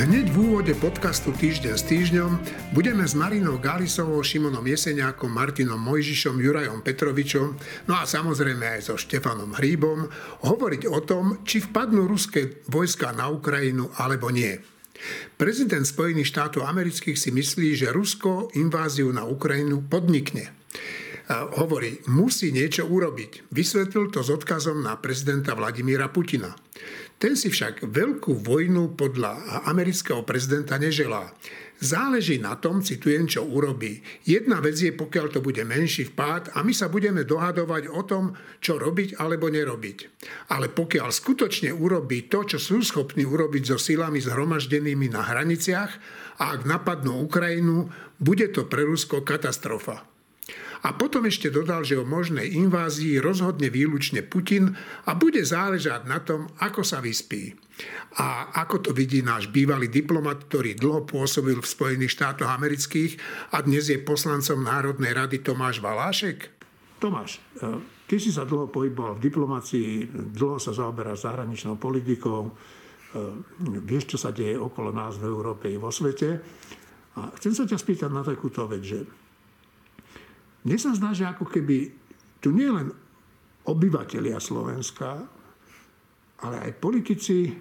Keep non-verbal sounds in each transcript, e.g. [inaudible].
Hneď v úvode podcastu Týždeň s týždňom budeme s Marinou Galisovou, Šimonom Jeseniakom, Martinom Mojžišom, Jurajom Petrovičom, no a samozrejme aj so Štefanom Hríbom hovoriť o tom, či vpadnú ruské vojska na Ukrajinu alebo nie. Prezident Spojených štátov amerických si myslí, že Rusko inváziu na Ukrajinu podnikne. Hovorí, musí niečo urobiť. Vysvetlil to s odkazom na prezidenta Vladimíra Putina. Ten si však veľkú vojnu podľa amerického prezidenta neželá. Záleží na tom, citujem, čo urobí. Jedna vec je, pokiaľ to bude menší vpád a my sa budeme dohadovať o tom, čo robiť alebo nerobiť. Ale pokiaľ skutočne urobí to, čo sú schopní urobiť so silami zhromaždenými na hraniciach a ak napadnú Ukrajinu, bude to pre Rusko katastrofa. A potom ešte dodal, že o možnej invázii rozhodne výlučne Putin a bude záležať na tom, ako sa vyspí. A ako to vidí náš bývalý diplomat, ktorý dlho pôsobil v Spojených štátoch amerických a dnes je poslancom Národnej rady Tomáš Valášek? Tomáš, e, ty si sa dlho pohyboval v diplomácii, dlho sa zaoberáš zahraničnou politikou, e, vieš, čo sa deje okolo nás v Európe i vo svete. A chcem sa ťa spýtať na takúto vec, že mne sa zdá, že ako keby tu nie len obyvateľia Slovenska, ale aj politici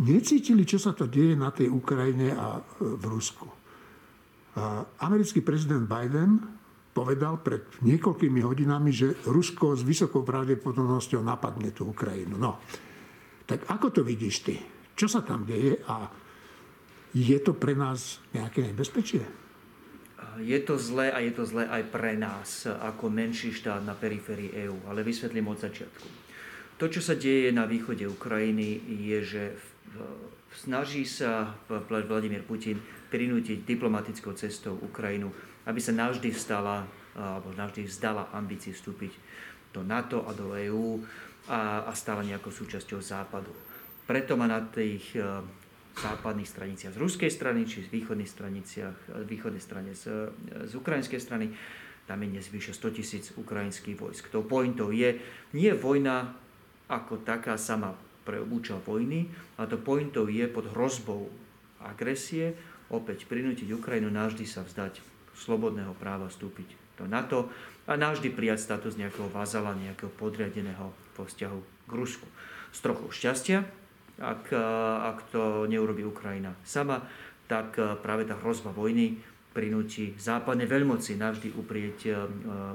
necítili, čo sa to deje na tej Ukrajine a v Rusku. Americký prezident Biden povedal pred niekoľkými hodinami, že Rusko s vysokou pravdepodobnosťou napadne tú Ukrajinu. No, tak ako to vidíš ty? Čo sa tam deje a je to pre nás nejaké nebezpečie? Je to zlé a je to zlé aj pre nás ako menší štát na periférii EÚ, ale vysvetlím od začiatku. To, čo sa deje na východe Ukrajiny, je, že snaží sa Vladimír Putin prinútiť diplomatickou cestou Ukrajinu, aby sa navždy vstala alebo navždy vzdala ambícii vstúpiť do NATO a do EÚ a, a stala nejakou súčasťou Západu. Preto má na tých západných straniciach z ruskej strany, či z východných straniciach, východnej strane z, z ukrajinskej strany. Tam je dnes vyše 100 tisíc ukrajinských vojsk. To pointou je, nie vojna ako taká sama pre účel vojny, ale to pointou je pod hrozbou agresie opäť prinútiť Ukrajinu navždy sa vzdať slobodného práva vstúpiť do NATO a navždy prijať status nejakého vazala, nejakého podriadeného vo vzťahu k Rusku. S trochou šťastia, ak, eh, ak to neurobi Ukrajina sama, tak eh, práve tá hrozba vojny prinúti západné veľmoci navždy uprieť eh,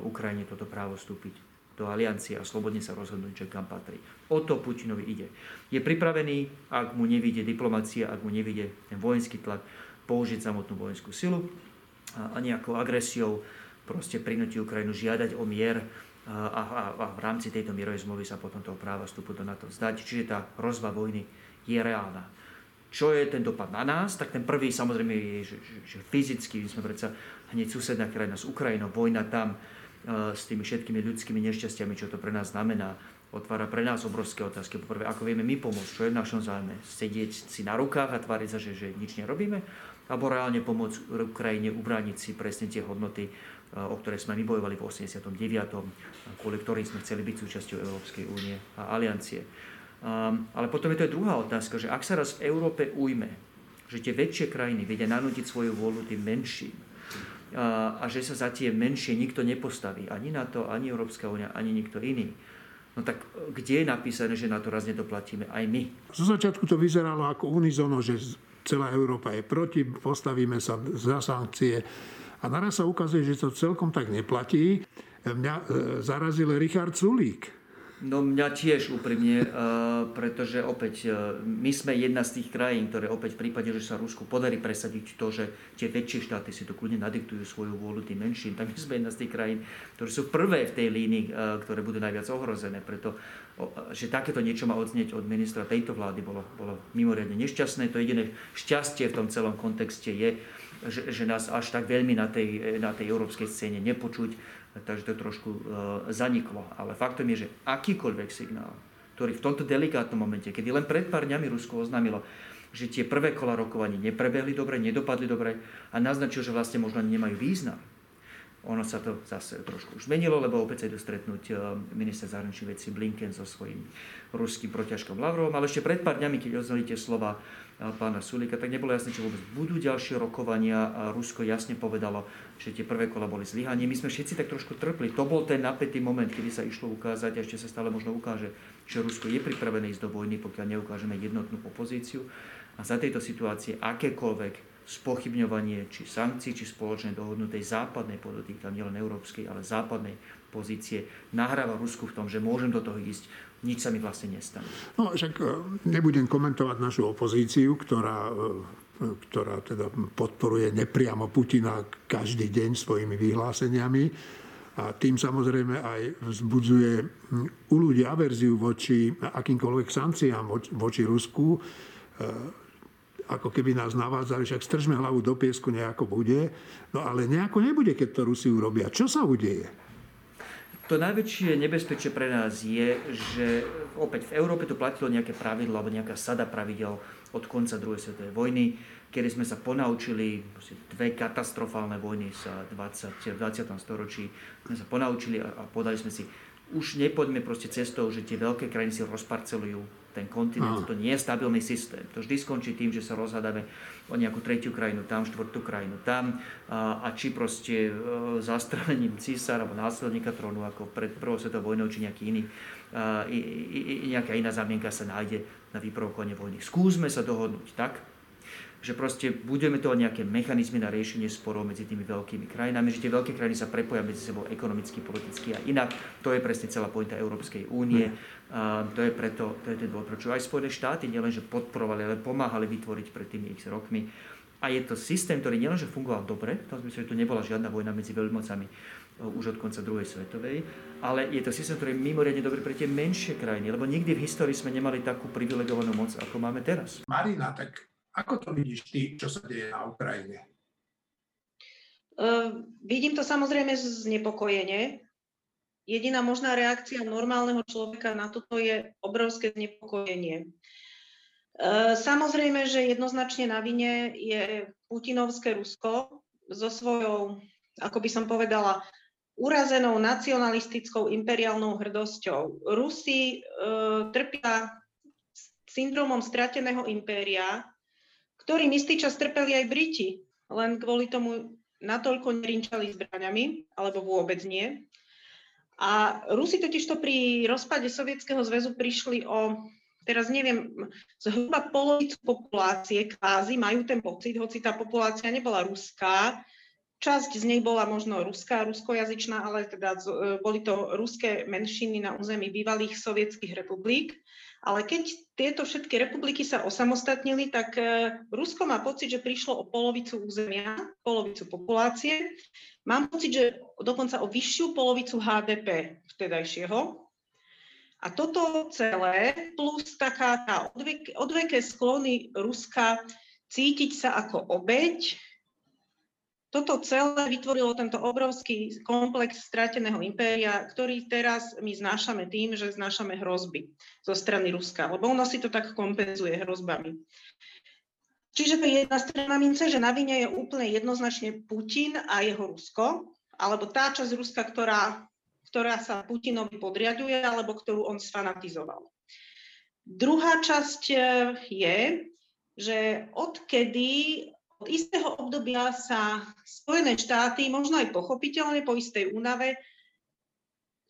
Ukrajine toto právo vstúpiť do aliancie a slobodne sa rozhodnúť, že kam patrí. O to Putinovi ide. Je pripravený, ak mu nevidie diplomácia, ak mu nevidie ten vojenský tlak, použiť samotnú vojenskú silu a nejakou agresiou proste prinúti Ukrajinu žiadať o mier a, a, a v rámci tejto mierovej zmluvy sa potom toho práva vstupu do NATO vzdať. Čiže tá hrozba vojny je reálna. Čo je ten dopad na nás? Tak ten prvý samozrejme je, že, že, fyzicky, my sme predsa hneď susedná krajina s Ukrajinou, vojna tam uh, s tými všetkými ľudskými nešťastiami, čo to pre nás znamená, otvára pre nás obrovské otázky. Poprvé, ako vieme my pomôcť, čo je v našom zájme? Sedieť si na rukách a tváriť sa, že, že nič nerobíme? Alebo reálne pomôcť Ukrajine ubrániť si presne tie hodnoty, o ktoré sme my bojovali v 89., kvôli ktorým sme chceli byť súčasťou Európskej únie a aliancie. Ale potom je to aj druhá otázka, že ak sa raz v Európe ujme, že tie väčšie krajiny vedia nanútiť svoju vôľu tým menším a, že sa za tie menšie nikto nepostaví, ani na to, ani Európska únia, ani nikto iný, No tak kde je napísané, že na to raz nedoplatíme aj my? Zo začiatku to vyzeralo ako unizono, že celá Európa je proti, postavíme sa za sankcie a naraz sa ukazuje, že to celkom tak neplatí. Mňa e, zarazil Richard Sulík, No mňa tiež úprimne, uh, pretože opäť uh, my sme jedna z tých krajín, ktoré opäť v prípade, že sa Rusku podarí presadiť to, že tie väčšie štáty si to kľudne nadiktujú svoju vôľu tým menším, tak my sme jedna z tých krajín, ktoré sú prvé v tej línii, ktoré budú najviac ohrozené. Preto, že takéto niečo má odznieť od ministra tejto vlády, bolo, bolo mimoriadne nešťastné. To jediné šťastie v tom celom kontexte je, že, že nás až tak veľmi na tej, na tej európskej scéne nepočuť takže to trošku e, zaniklo. Ale faktom je, že akýkoľvek signál, ktorý v tomto delikátnom momente, kedy len pred pár dňami Rusko oznámilo, že tie prvé kola rokovaní neprebehli dobre, nedopadli dobre a naznačil, že vlastne možno nemajú význam, ono sa to zase trošku už zmenilo, lebo opäť sa idú stretnúť e, minister zahraničných vecí Blinken so svojím ruským protiažkom Lavrovom, ale ešte pred pár dňami, keď oznali tie slova e, pána Sulika, tak nebolo jasné, či vôbec budú ďalšie rokovania a Rusko jasne povedalo, že tie prvé kola boli zlyhanie. My sme všetci tak trošku trpli. To bol ten napätý moment, kedy sa išlo ukázať a ešte sa stále možno ukáže, že Rusko je pripravené ísť do vojny, pokiaľ neukážeme jednotnú opozíciu. A za tejto situácie akékoľvek spochybňovanie či sankcií, či spoločnej dohodnutej západnej, podotýkam nielen európskej, ale západnej pozície, nahráva Rusku v tom, že môžem do toho ísť, nič sa mi vlastne nestane. No však e, nebudem komentovať našu opozíciu, ktorá, e, ktorá teda podporuje nepriamo Putina každý deň svojimi vyhláseniami a tým samozrejme aj vzbudzuje u ľudí averziu voči akýmkoľvek sankciám voči Rusku e, ako keby nás navádzali, však stržme hlavu do piesku, nejako bude. No ale nejako nebude, keď to Rusi urobia. Čo sa udeje? To najväčšie nebezpečie pre nás je, že opäť v Európe to platilo nejaké pravidlo alebo nejaká sada pravidel od konca druhej svetovej vojny, kedy sme sa ponaučili, dve katastrofálne vojny sa 20, v 20. storočí, sme sa ponaučili a, a podali sme si, už nepoďme proste cestou, že tie veľké krajiny si rozparcelujú ten kontinent, to nie je stabilný systém. To vždy skončí tým, že sa rozhádame o nejakú tretiu krajinu tam, štvrtú krajinu tam a, a či proste e, zastrelením císara alebo následníka trónu ako pred prvou svetovou vojnou, či nejaký iný, a, i, i, i, nejaká iná zamienka sa nájde na vyprovokovanie vojny. Skúsme sa dohodnúť tak, že proste budeme to nejaké mechanizmy na riešenie sporov medzi tými veľkými krajinami, že tie veľké krajiny sa prepoja medzi sebou ekonomicky, politicky a inak. To je presne celá pointa Európskej únie. Mm. A to je preto, to je ten dôvod, prečo aj Spojené štáty nielenže podporovali, ale pomáhali vytvoriť pred tými x rokmi. A je to systém, ktorý nielenže fungoval dobre, v tom smysle, že tu nebola žiadna vojna medzi veľmocami e, už od konca druhej svetovej, ale je to systém, ktorý je mimoriadne dobrý pre tie menšie krajiny, lebo nikdy v histórii sme nemali takú privilegovanú moc, ako máme teraz. Marina, tak ako to vidíš ty, čo sa deje na Ukrajine? Uh, vidím to samozrejme znepokojenie. Jediná možná reakcia normálneho človeka na toto je obrovské znepokojenie. Uh, samozrejme, že jednoznačne na vine je putinovské Rusko so svojou, ako by som povedala, urazenou nacionalistickou imperiálnou hrdosťou. Rusi uh, trpia syndromom strateného impéria, ktorým istý čas trpeli aj Briti, len kvôli tomu natoľko nerinčali zbraňami, alebo vôbec nie. A Rusi totiž to pri rozpade Sovietskeho zväzu prišli o, teraz neviem, zhruba polovicu populácie kvázi majú ten pocit, hoci tá populácia nebola ruská, časť z nej bola možno ruská, ruskojazyčná, ale teda boli to ruské menšiny na území bývalých sovietských republik. Ale keď tieto všetky republiky sa osamostatnili, tak e, Rusko má pocit, že prišlo o polovicu územia, polovicu populácie. Mám pocit, že dokonca o vyššiu polovicu HDP vtedajšieho. A toto celé, plus taká tá odvek, odveké sklony Ruska cítiť sa ako obeď, toto celé vytvorilo tento obrovský komplex strateného impéria, ktorý teraz my znášame tým, že znášame hrozby zo strany Ruska, lebo ono si to tak kompenzuje hrozbami. Čiže to je jedna strana mince, že na vine je úplne jednoznačne Putin a jeho Rusko, alebo tá časť Ruska, ktorá, ktorá sa Putinovi podriaduje, alebo ktorú on sfanatizoval. Druhá časť eh, je, že odkedy od istého obdobia sa Spojené štáty, možno aj pochopiteľne po istej únave,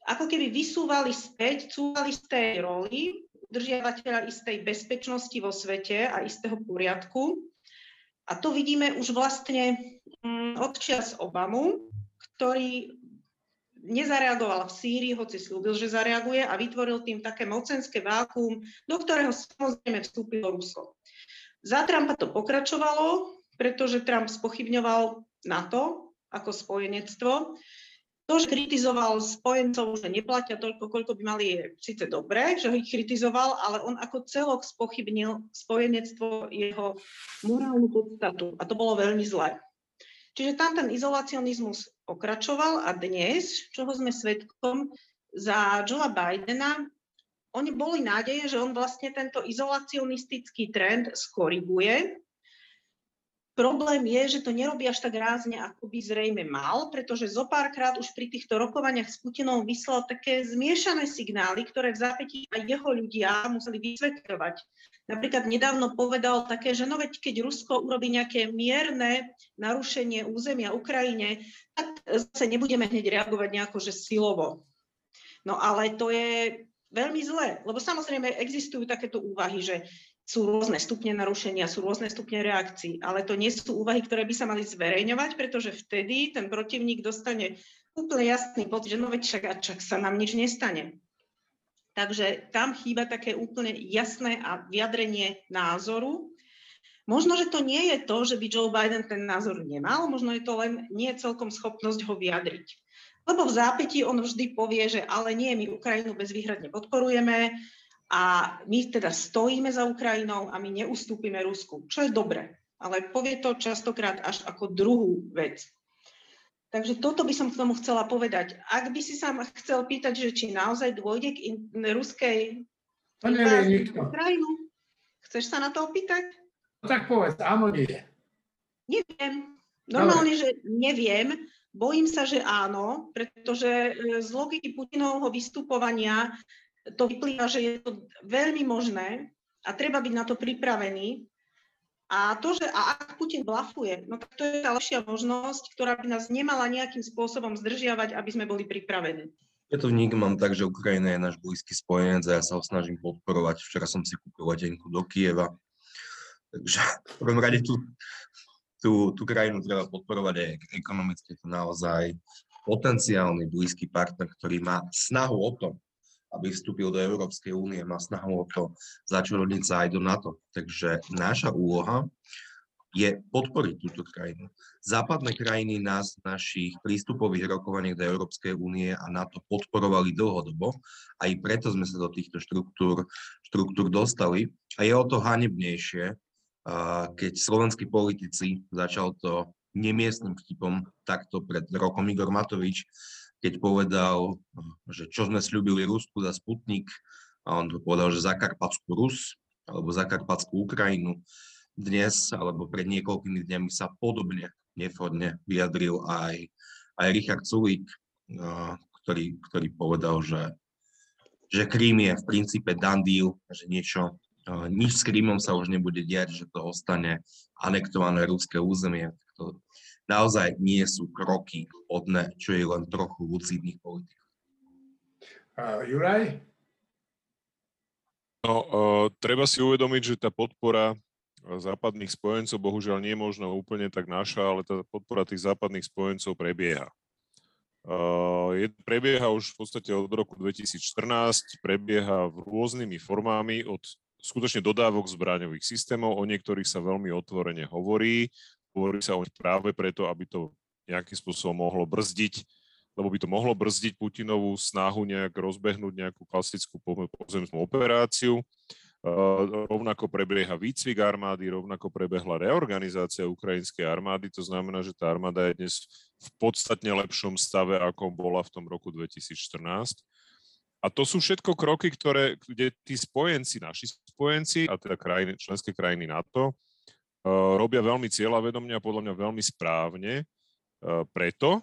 ako keby vysúvali späť, cúvali z tej roli udržiavateľa istej bezpečnosti vo svete a istého poriadku. A to vidíme už vlastne mm, od čias Obamu, ktorý nezareagoval v Sýrii, hoci slúbil, že zareaguje a vytvoril tým také mocenské vákuum, do ktorého samozrejme vstúpilo Rusko. Za Trumpa to pokračovalo, pretože Trump spochybňoval NATO ako spojenectvo. To, že kritizoval spojencov, že neplatia toľko, koľko by mali, je síce dobré, že ho ich kritizoval, ale on ako celok spochybnil spojenectvo jeho morálnu podstatu a to bolo veľmi zlé. Čiže tam ten izolacionizmus pokračoval a dnes, čoho sme svedkom, za Joea Bidena oni boli nádeje, že on vlastne tento izolacionistický trend skoriguje Problém je, že to nerobí až tak rázne, ako by zrejme mal, pretože zo párkrát už pri týchto rokovaniach s Putinom vyslal také zmiešané signály, ktoré v zápätí aj jeho ľudia museli vysvetľovať. Napríklad nedávno povedal také, že no veď keď Rusko urobí nejaké mierne narušenie územia Ukrajine, tak zase nebudeme hneď reagovať nejako, že silovo. No ale to je veľmi zlé, lebo samozrejme existujú takéto úvahy, že sú rôzne stupne narušenia, sú rôzne stupne reakcií, ale to nie sú úvahy, ktoré by sa mali zverejňovať, pretože vtedy ten protivník dostane úplne jasný pocit, že no veď však, čak sa nám nič nestane. Takže tam chýba také úplne jasné a vyjadrenie názoru. Možno, že to nie je to, že by Joe Biden ten názor nemal, možno je to len nie celkom schopnosť ho vyjadriť. Lebo v zápätí on vždy povie, že ale nie, my Ukrajinu bezvýhradne podporujeme, a my teda stojíme za Ukrajinou a my neustúpime Rusku, čo je dobre, ale povie to častokrát až ako druhú vec. Takže toto by som k tomu chcela povedať. Ak by si sa chcel pýtať, že či naozaj dôjde k in- ruskej invázii Ukrajinu, chceš sa na to opýtať? No tak povedz, áno, nie. Neviem. Normálne, Dobre. že neviem. Bojím sa, že áno, pretože e, z logiky Putinovho vystupovania to vyplýva, že je to veľmi možné a treba byť na to pripravený. A to, že a ak Putin blafuje, no tak to je tá lepšia možnosť, ktorá by nás nemala nejakým spôsobom zdržiavať, aby sme boli pripravení. Ja to vnímam tak, že Ukrajina je náš blízky spojenec a ja sa ho snažím podporovať. Včera som si kúpil letenku do Kieva. Takže v prvom rade tú, tú, tú krajinu treba podporovať aj ekonomicky. To naozaj potenciálny blízky partner, ktorý má snahu o tom, aby vstúpil do Európskej únie, má snahu o to začleniť sa aj do NATO. Takže naša úloha je podporiť túto krajinu. Západné krajiny nás v našich prístupových rokovaniach do Európskej únie a NATO podporovali dlhodobo. Aj preto sme sa do týchto štruktúr, štruktúr dostali. A je o to hanebnejšie, keď slovenskí politici, začal to nemiestným vtipom, takto pred rokom Igor Matovič, keď povedal, že čo sme slúbili Rusku za Sputnik, a on povedal, že za Karpatskú Rus alebo za Karpatskú Ukrajinu. Dnes alebo pred niekoľkými dňami sa podobne neforne vyjadril aj, aj Richard Sulík, ktorý, ktorý povedal, že, že Krím je v princípe done deal, že niečo, nič s Krímom sa už nebude diať, že to ostane anektované ruské územie. To, naozaj nie sú kroky hodné, čo je len trochu lucidných politik. Uh, Juraj? No, uh, treba si uvedomiť, že tá podpora západných spojencov bohužiaľ nie je možno úplne tak naša, ale tá podpora tých západných spojencov prebieha. Uh, je, prebieha už v podstate od roku 2014, prebieha v rôznymi formami od skutočne dodávok zbraňových systémov, o niektorých sa veľmi otvorene hovorí, Hovorí sa o nich práve preto, aby to nejakým spôsobom mohlo brzdiť, lebo by to mohlo brzdiť Putinovú snahu nejak rozbehnúť nejakú klasickú pozemskú operáciu. Uh, rovnako prebieha výcvik armády, rovnako prebehla reorganizácia ukrajinskej armády, to znamená, že tá armáda je dnes v podstatne lepšom stave, ako bola v tom roku 2014. A to sú všetko kroky, ktoré, kde tí spojenci, naši spojenci, a teda krajiny, členské krajiny NATO, robia veľmi cieľavedomne a podľa mňa veľmi správne preto,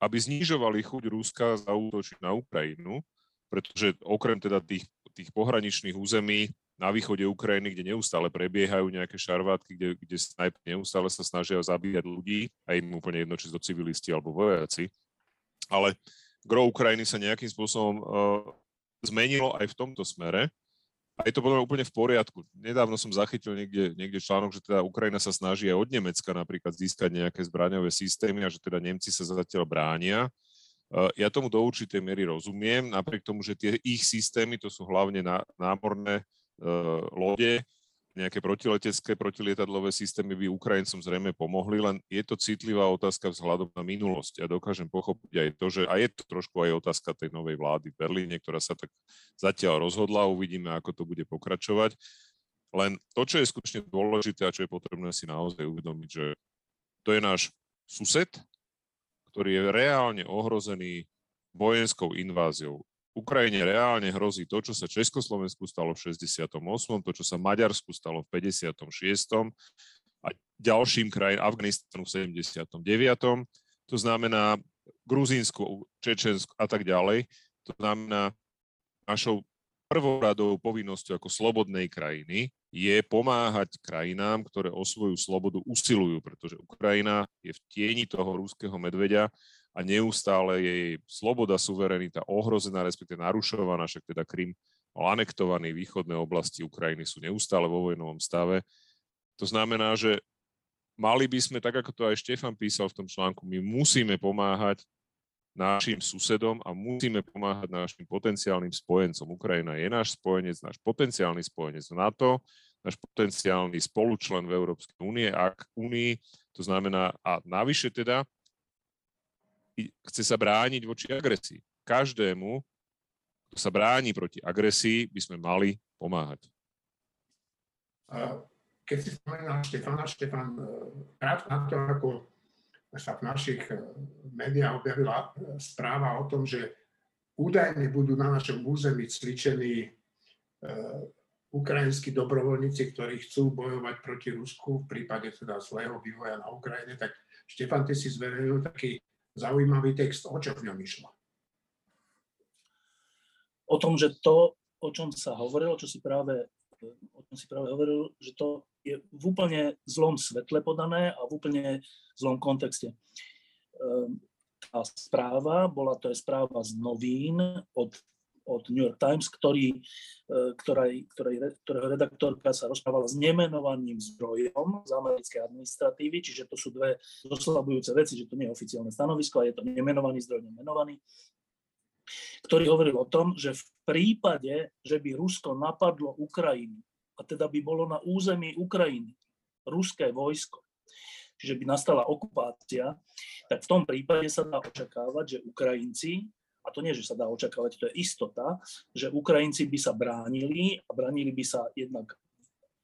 aby znižovali chuť Ruska zautočiť na Ukrajinu, pretože okrem teda tých, tých pohraničných území na východe Ukrajiny, kde neustále prebiehajú nejaké šarvátky, kde, kde snajpy neustále sa snažia zabíjať ľudí, a im úplne jedno, či to civilisti alebo vojaci. Ale gro Ukrajiny sa nejakým spôsobom uh, zmenilo aj v tomto smere a je to podľa úplne v poriadku. Nedávno som zachytil niekde, niekde článok, že teda Ukrajina sa snaží aj od Nemecka napríklad získať nejaké zbraňové systémy a že teda Nemci sa zatiaľ bránia. Ja tomu do určitej miery rozumiem, napriek tomu, že tie ich systémy, to sú hlavne námorné uh, lode, nejaké protiletecké, protilietadlové systémy by Ukrajincom zrejme pomohli, len je to citlivá otázka vzhľadom na minulosť. Ja dokážem pochopiť aj to, že a je to trošku aj otázka tej novej vlády v Berlíne, ktorá sa tak zatiaľ rozhodla, uvidíme, ako to bude pokračovať. Len to, čo je skutočne dôležité a čo je potrebné si naozaj uvedomiť, že to je náš sused, ktorý je reálne ohrozený vojenskou inváziou Ukrajine reálne hrozí to, čo sa Československu stalo v 68., to, čo sa Maďarsku stalo v 56. A ďalším krajín, Afganistanu v 79. To znamená Gruzínsku, Čečensku a tak ďalej. To znamená, našou prvoradou povinnosťou ako slobodnej krajiny je pomáhať krajinám, ktoré o svoju slobodu usilujú, pretože Ukrajina je v tieni toho rúského medveďa a neustále je jej sloboda, suverenita ohrozená, respektíve narušovaná, však teda Krym mal anektovaný, východné oblasti Ukrajiny sú neustále vo vojnovom stave. To znamená, že mali by sme, tak ako to aj Štefan písal v tom článku, my musíme pomáhať našim susedom a musíme pomáhať našim potenciálnym spojencom. Ukrajina je náš spojenec, náš potenciálny spojenec v NATO, náš potenciálny spolučlen v Európskej únie, ak únii, to znamená, a navyše teda chce sa brániť voči agresii. Každému, kto sa bráni proti agresii, by sme mali pomáhať. Keď si spomenal Štefana, Štefan, e, krátko na to, ako sa v našich e, médiách objavila e, správa o tom, že údajne budú na našom území cvičení ukrajinskí dobrovoľníci, ktorí chcú bojovať proti Rusku v prípade teda zlého vývoja na Ukrajine, tak Štefan, ty si zverejnil taký zaujímavý text. O čo v ňom išlo? O tom, že to, o čom sa hovorilo, čo si práve, o čom si práve hovoril, že to je v úplne zlom svetle podané a v úplne zlom kontexte. Ehm, tá správa, bola to aj správa z novín od, od New York Times, ktorý, e, ktorej, ktorej, ktorého redaktorka sa rozprávala s nemenovaným zdrojom z americkej administratívy, čiže to sú dve doslabujúce veci, že to nie je oficiálne stanovisko a je to nemenovaný zdroj, nemenovaný ktorý hovoril o tom, že v prípade, že by Rusko napadlo Ukrajinu a teda by bolo na území Ukrajiny ruské vojsko, čiže by nastala okupácia, tak v tom prípade sa dá očakávať, že Ukrajinci, a to nie, že sa dá očakávať, to je istota, že Ukrajinci by sa bránili a bránili by sa jednak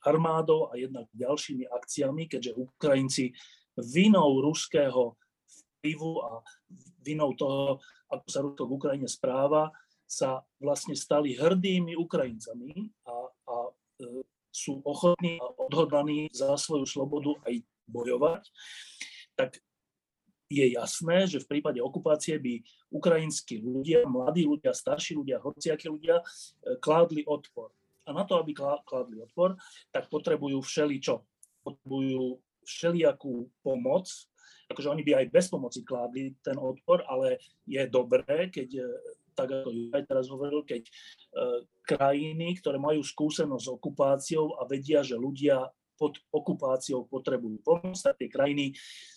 armádou a jednak ďalšími akciami, keďže Ukrajinci vinou ruského vplyvu a vinou toho, ako sa Rusko v Ukrajine správa, sa vlastne stali hrdými Ukrajincami a, a E, sú ochotní a odhodlaní za svoju slobodu aj bojovať, tak je jasné, že v prípade okupácie by ukrajinskí ľudia, mladí ľudia, starší ľudia, hociakí ľudia e, kládli odpor. A na to, aby kládli odpor, tak potrebujú všeličo. Potrebujú všelijakú pomoc, akože oni by aj bez pomoci kládli ten odpor, ale je dobré, keď e, tak ako aj teraz hovoril, keď e, krajiny, ktoré majú skúsenosť s okupáciou a vedia, že ľudia pod okupáciou potrebujú pomoc, tak tie krajiny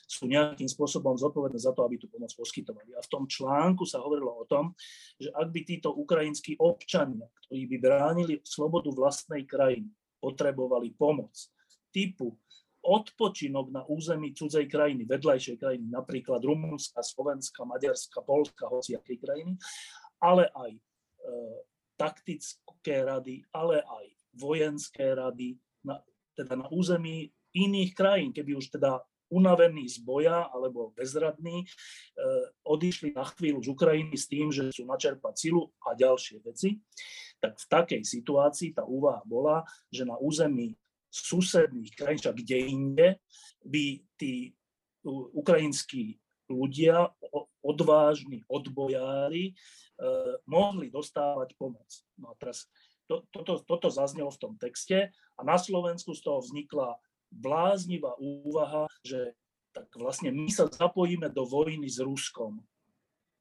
sú nejakým spôsobom zodpovedné za to, aby tú pomoc poskytovali. A v tom článku sa hovorilo o tom, že ak by títo ukrajinskí občania, ktorí by bránili slobodu vlastnej krajiny, potrebovali pomoc typu odpočinok na území cudzej krajiny, vedľajšej krajiny, napríklad Rumunska, Slovenska, Maďarska, Polska, hociakej krajiny, ale aj e, taktické rady, ale aj vojenské rady, na, teda na území iných krajín, keby už teda unavení z boja alebo bezradní, e, odišli na chvíľu z Ukrajiny s tým, že sú načerpať silu a ďalšie veci, tak v takej situácii tá úvaha bola, že na území susedných krajín, však kde inde, by tí ukrajinskí ľudia, odvážni odbojári, Eh, mohli dostávať pomoc. No a teraz to, toto, toto zaznelo v tom texte a na Slovensku z toho vznikla bláznivá úvaha, že tak vlastne my sa zapojíme do vojny s Ruskom.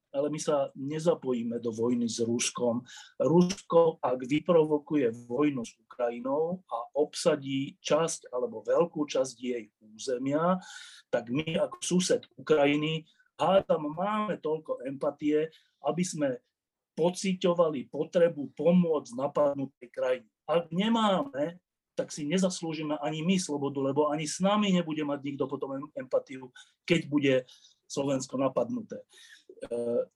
Ale my sa nezapojíme do vojny s Ruskom. Rusko, ak vyprovokuje vojnu s Ukrajinou a obsadí časť alebo veľkú časť jej územia, tak my ako sused Ukrajiny hádam máme toľko empatie, aby sme pociťovali potrebu pomôcť napadnutej krajine. Ak nemáme, tak si nezaslúžime ani my slobodu, lebo ani s nami nebude mať nikto potom empatiu, keď bude Slovensko napadnuté. E,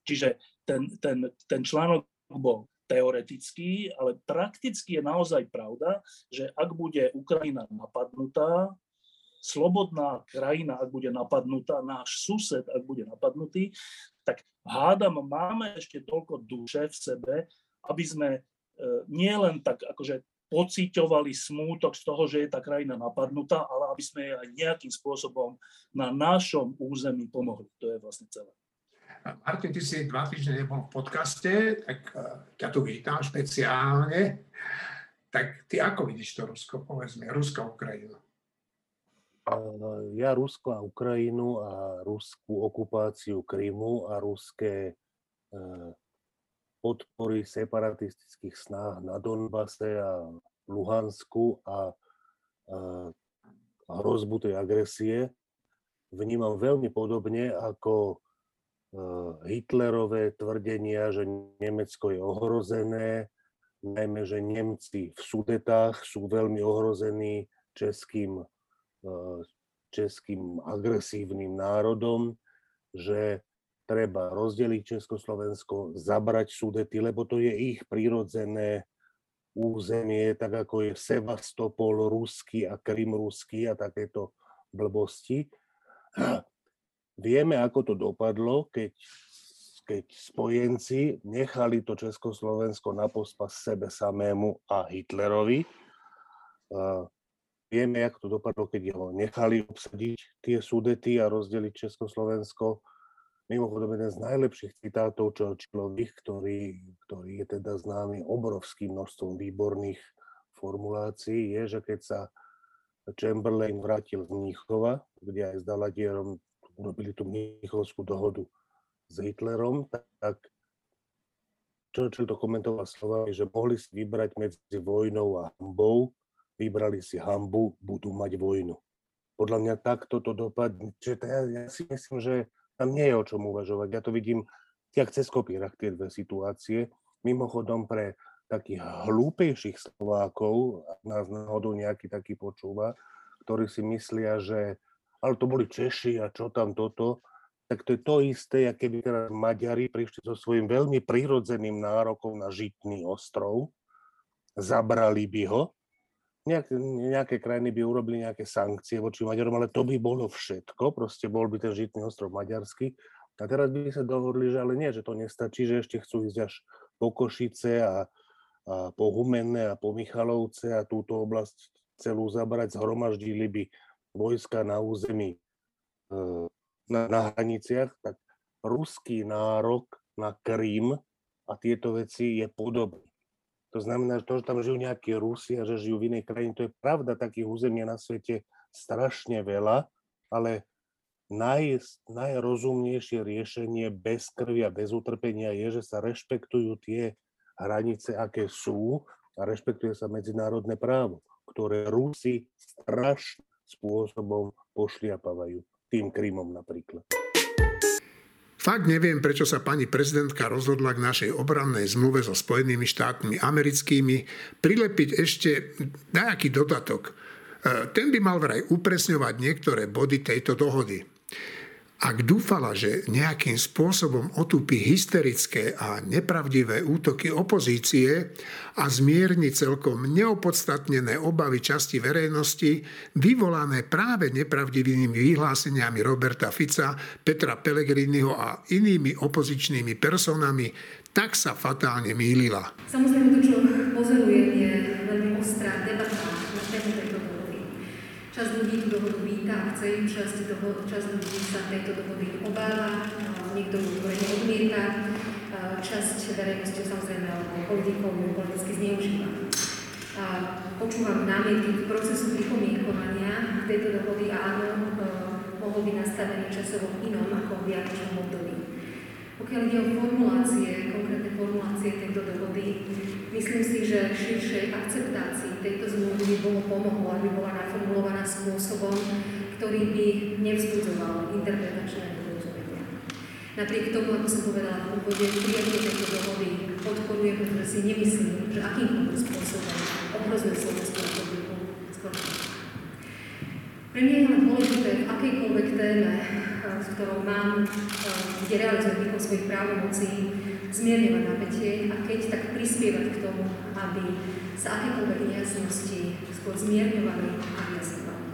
čiže ten, ten, ten článok bol teoretický, ale prakticky je naozaj pravda, že ak bude Ukrajina napadnutá, slobodná krajina, ak bude napadnutá, náš sused, ak bude napadnutý, tak hádam, máme ešte toľko duše v sebe, aby sme e, nie len tak akože pociťovali smútok z toho, že je tá krajina napadnutá, ale aby sme jej aj nejakým spôsobom na našom území pomohli. To je vlastne celé. Martin, ty si dva týždne nebol v podcaste, tak ťa tu vítam špeciálne. Tak ty ako vidíš to Rusko, povedz mi, Rusko, Ukrajinu? Ja Rusko a Ukrajinu a ruskú okupáciu Krymu a ruské podpory separatistických snách na Donbase a Luhansku a, a hrozbu tej agresie vnímam veľmi podobne ako Hitlerové tvrdenia, že Nemecko je ohrozené, najmä, že Nemci v Sudetách sú veľmi ohrození českým českým agresívnym národom, že treba rozdeliť Československo, zabrať Sudety, lebo to je ich prirodzené územie, tak ako je Sevastopol ruský a Krym ruský a takéto blbosti. Vieme, ako to dopadlo, keď, keď spojenci nechali to Československo na pospas sebe samému a Hitlerovi. Vieme, ako to dopadlo, keď ho nechali obsadiť tie súdety a rozdeliť Československo. Mimochodom, jeden z najlepších citátov Churchillových, ktorý, ktorý je teda známy obrovským množstvom výborných formulácií, je, že keď sa Chamberlain vrátil z Mníchova, kde aj s Daladierom urobili tú Mníchovskú dohodu s Hitlerom, tak Churchill to komentoval slovami, že mohli si vybrať medzi vojnou a hambou, vybrali si hambu, budú mať vojnu. Podľa mňa takto to dopadne. Čiže ja, ja si myslím, že tam nie je o čom uvažovať. Ja to vidím jak cez kopírach tie dve situácie. Mimochodom pre takých hlúpejších Slovákov, nás náhodou nejaký taký počúva, ktorí si myslia, že ale to boli Češi a čo tam toto, tak to je to isté, ako keby teraz Maďari prišli so svojím veľmi prirodzeným nárokom na Žitný ostrov, zabrali by ho nejaké, nejaké krajiny by urobili nejaké sankcie voči Maďarom, ale to by bolo všetko, proste bol by ten žitný ostrov maďarský. A teraz by sa dohodli, že ale nie, že to nestačí, že ešte chcú ísť až po Košice a, a po Humenné a po Michalovce a túto oblasť celú zabrať, zhromaždili by vojska na území e, na, na hraniciach, tak ruský nárok na Krím a tieto veci je podobný. To znamená, že to, že tam žijú nejakí Rusi a že žijú v inej krajine, to je pravda, takých území na svete strašne veľa, ale naj, najrozumnejšie riešenie bez krvi a bez utrpenia je, že sa rešpektujú tie hranice, aké sú a rešpektuje sa medzinárodné právo, ktoré Rusi strašným spôsobom pošliapavajú, tým Krymom napríklad. Fakt neviem, prečo sa pani prezidentka rozhodla k našej obrannej zmluve so Spojenými štátmi americkými prilepiť ešte nejaký dodatok. E, ten by mal vraj upresňovať niektoré body tejto dohody. Ak dúfala, že nejakým spôsobom otúpi hysterické a nepravdivé útoky opozície a zmierni celkom neopodstatnené obavy časti verejnosti, vyvolané práve nepravdivými vyhláseniami Roberta Fica, Petra Pellegriniho a inými opozičnými personami, tak sa fatálne mýlila. Samozrejme to, čo pozorujem, je veľmi ostrá debata na tému tejto Časť ľudí tú dohodu a chce ju, časť, toho, časť ľudí sa tejto dohody obáva, niekto ju otvorene odmieta, časť verejnosti samozrejme alebo politikov ju politicky zneužíva. Počúvam námietky k procesu pripomienkovania tejto dohody a áno, e, mohol by nastavený časovo inom ako v vianočnom období. Pokiaľ ide o formulácie, konkrétne formulácie tejto dohody, Myslím si, že širšej akceptácii tejto zmluvy by bolo pomohlo, aby bola naformulovaná spôsobom, ktorý by nevzbudzoval interpretačné nedorozumenia. Napriek tomu, ako som povedala v úvode, prijatie tejto dohody podporujem, pretože si nemyslím, že akýmkoľvek spôsobom ohrozuje Slovenskú republiku skôr. Pre mňa je dôležité v akejkoľvek téme, s ktorou mám, kde realizujem výkon svojich právomocí, zmierňovať napätie a keď tak prispievať k tomu, aby sa akékoľvek nejasnosti skôr zmierňovali a vyjasňovali.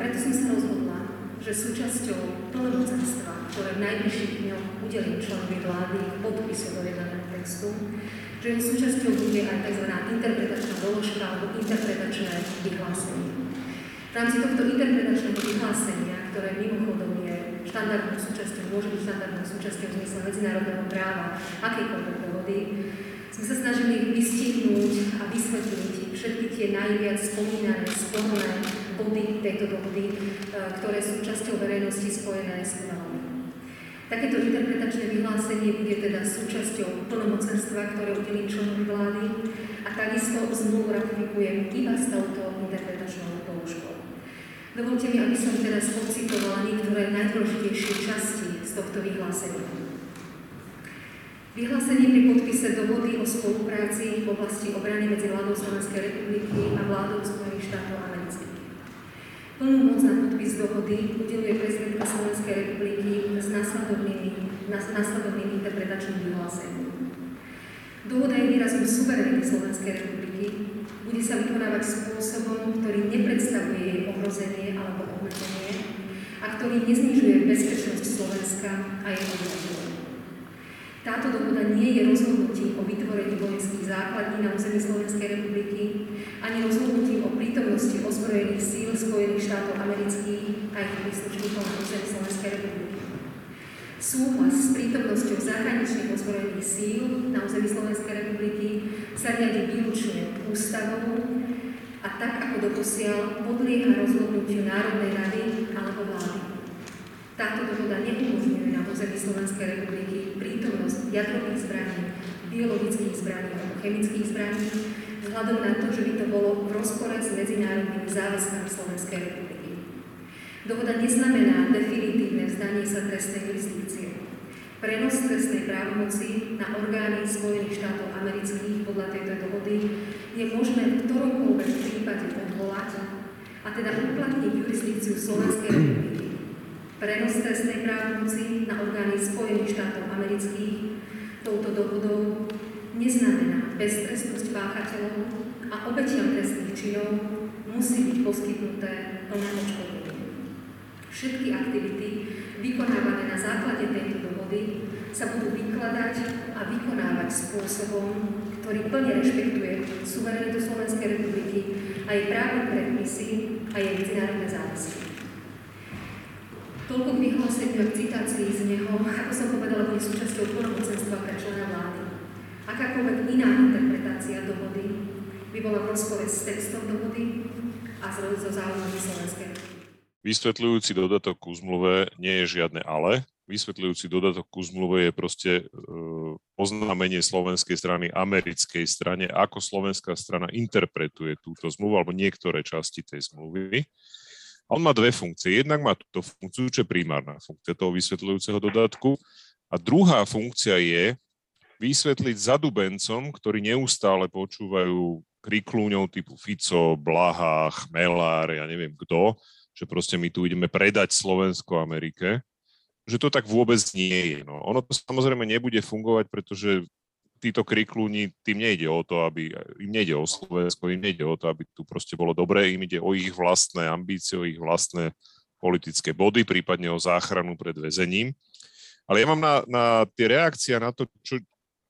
Preto som sa rozhodla že súčasťou plnomocenstva, ktoré v najbližších dňoch udelí členovi vlády k podpisu dojednaného textu, že jeho súčasťou bude aj tzv. interpretačná doložka alebo interpretačné vyhlásenie. Rámci tohto interpretačného vyhlásenia, ktoré mimochodom je štandardnou súčasťou, môže byť štandardnou súčasťou v zmysle medzinárodného práva akejkoľvek dohody, sme sa snažili vystihnúť a vysvetliť všetky tie najviac spomínané, sporné body tejto dohody, e, ktoré sú časťou verejnosti spojené s Kuvalom. Takéto interpretačné vyhlásenie bude teda súčasťou plnomocenstva, ktoré udelí členovi vlády a takisto zmluvu ratifikujem iba s touto interpretačnou. Dovolte mi, aby som teraz ocitovala niektoré najdôležitejšie časti z tohto vyhlásenia. Vyhlásenie pri podpise dohody o spolupráci v oblasti obrany medzi vládou Slovenskej republiky a vládou Spojených štátov amerických. Plnú moc na podpis dohody udeluje prezidentka Slovenskej republiky s následovnými, následovnými interpretačným vyhlásením. Dohoda je výrazom suverenity Slovenskej republiky, bude sa vykonávať spôsobom, ktorý nepredstavuje jej ohrozenie alebo obmedzenie a ktorý neznižuje bezpečnosť Slovenska a jej obyvateľov. Táto dohoda nie je rozhodnutím o vytvorení vojenských základní na území Slovenskej republiky, ani rozhodnutím o prítomnosti ozbrojených síl Spojených štátov amerických a ich príslušníkov na území Slovenskej republiky. Súhlas s prítomnosťou zahraničných ozbrojených síl na území Slovenskej republiky sa riadi výlučne ústavou a tak ako doposiaľ podlieha rozhodnutiu Národnej rady alebo vlády. Táto dohoda neumožňuje na území Slovenskej republiky prítomnosť jadrových zbraní, biologických zbraní alebo chemických zbraní, vzhľadom na to, že by to bolo v rozpore s medzinárodnými záväzkami Slovenskej republiky. Dohoda neznamená definitívne vzdanie sa trestnej jurisdikcie. Prenos trestnej právomoci na orgány Spojených štátov amerických podľa tejto dohody je možné v ktoromkoľvek prípade odvolať a teda uplatniť jurisdikciu Slovenskej republiky Prenos trestnej právomoci na orgány Spojených štátov amerických touto dohodou neznamená beztrestnosť páchateľov a obetiam trestných činov musí byť poskytnuté plné odškodnenie. Všetky aktivity vykonávané na základe tejto dohody sa budú vykladať a vykonávať spôsobom, ktorý plne rešpektuje suverenitu Slovenskej republiky a jej právne predpisy a jej medzinárodné záväzky. Toľko k vyhláseniu a k citácii z neho, ako som povedala, bude súčasťou plnomocenstva pre člena vlády. Akákoľvek iná interpretácia dohody by bola v rozpore s textom dohody a so záujmami Slovenskej Vysvetľujúci dodatok ku zmluve nie je žiadne ale. Vysvetľujúci dodatok ku zmluve je proste e, oznámenie slovenskej strany americkej strane, ako slovenská strana interpretuje túto zmluvu alebo niektoré časti tej zmluvy. On má dve funkcie. Jednak má túto funkciu, čo je primárna funkcia toho vysvetľujúceho dodatku. A druhá funkcia je vysvetliť zadubencom, ktorí neustále počúvajú kriklúňov typu Fico, Blaha, Chmelár, ja neviem kto, že proste my tu ideme predať Slovensko Amerike, že to tak vôbec nie je. No. Ono to samozrejme nebude fungovať, pretože títo kriklúni, tým nejde o to, aby, im nejde o Slovensko, im nejde o to, aby tu proste bolo dobré, im ide o ich vlastné ambície, o ich vlastné politické body, prípadne o záchranu pred väzením. Ale ja mám na, na tie reakcie na to, čo,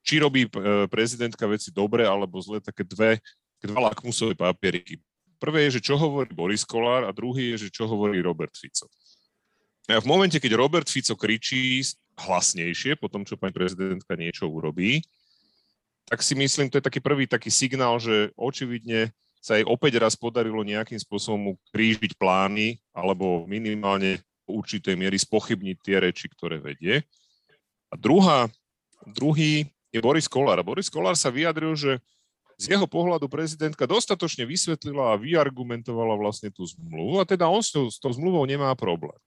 či robí e, prezidentka veci dobre alebo zle, také dve, dva lakmusové papieriky. Prvé je, že čo hovorí Boris Kolár a druhý je, že čo hovorí Robert Fico. V momente, keď Robert Fico kričí hlasnejšie po tom, čo pani prezidentka niečo urobí, tak si myslím, to je taký prvý taký signál, že očividne sa jej opäť raz podarilo nejakým spôsobom krížiť plány alebo minimálne v určitej miery spochybniť tie reči, ktoré vedie. A druhá, druhý je Boris Kolár. A Boris Kolár sa vyjadril, že z jeho pohľadu prezidentka dostatočne vysvetlila a vyargumentovala vlastne tú zmluvu a teda on s tou, s tou zmluvou nemá problém.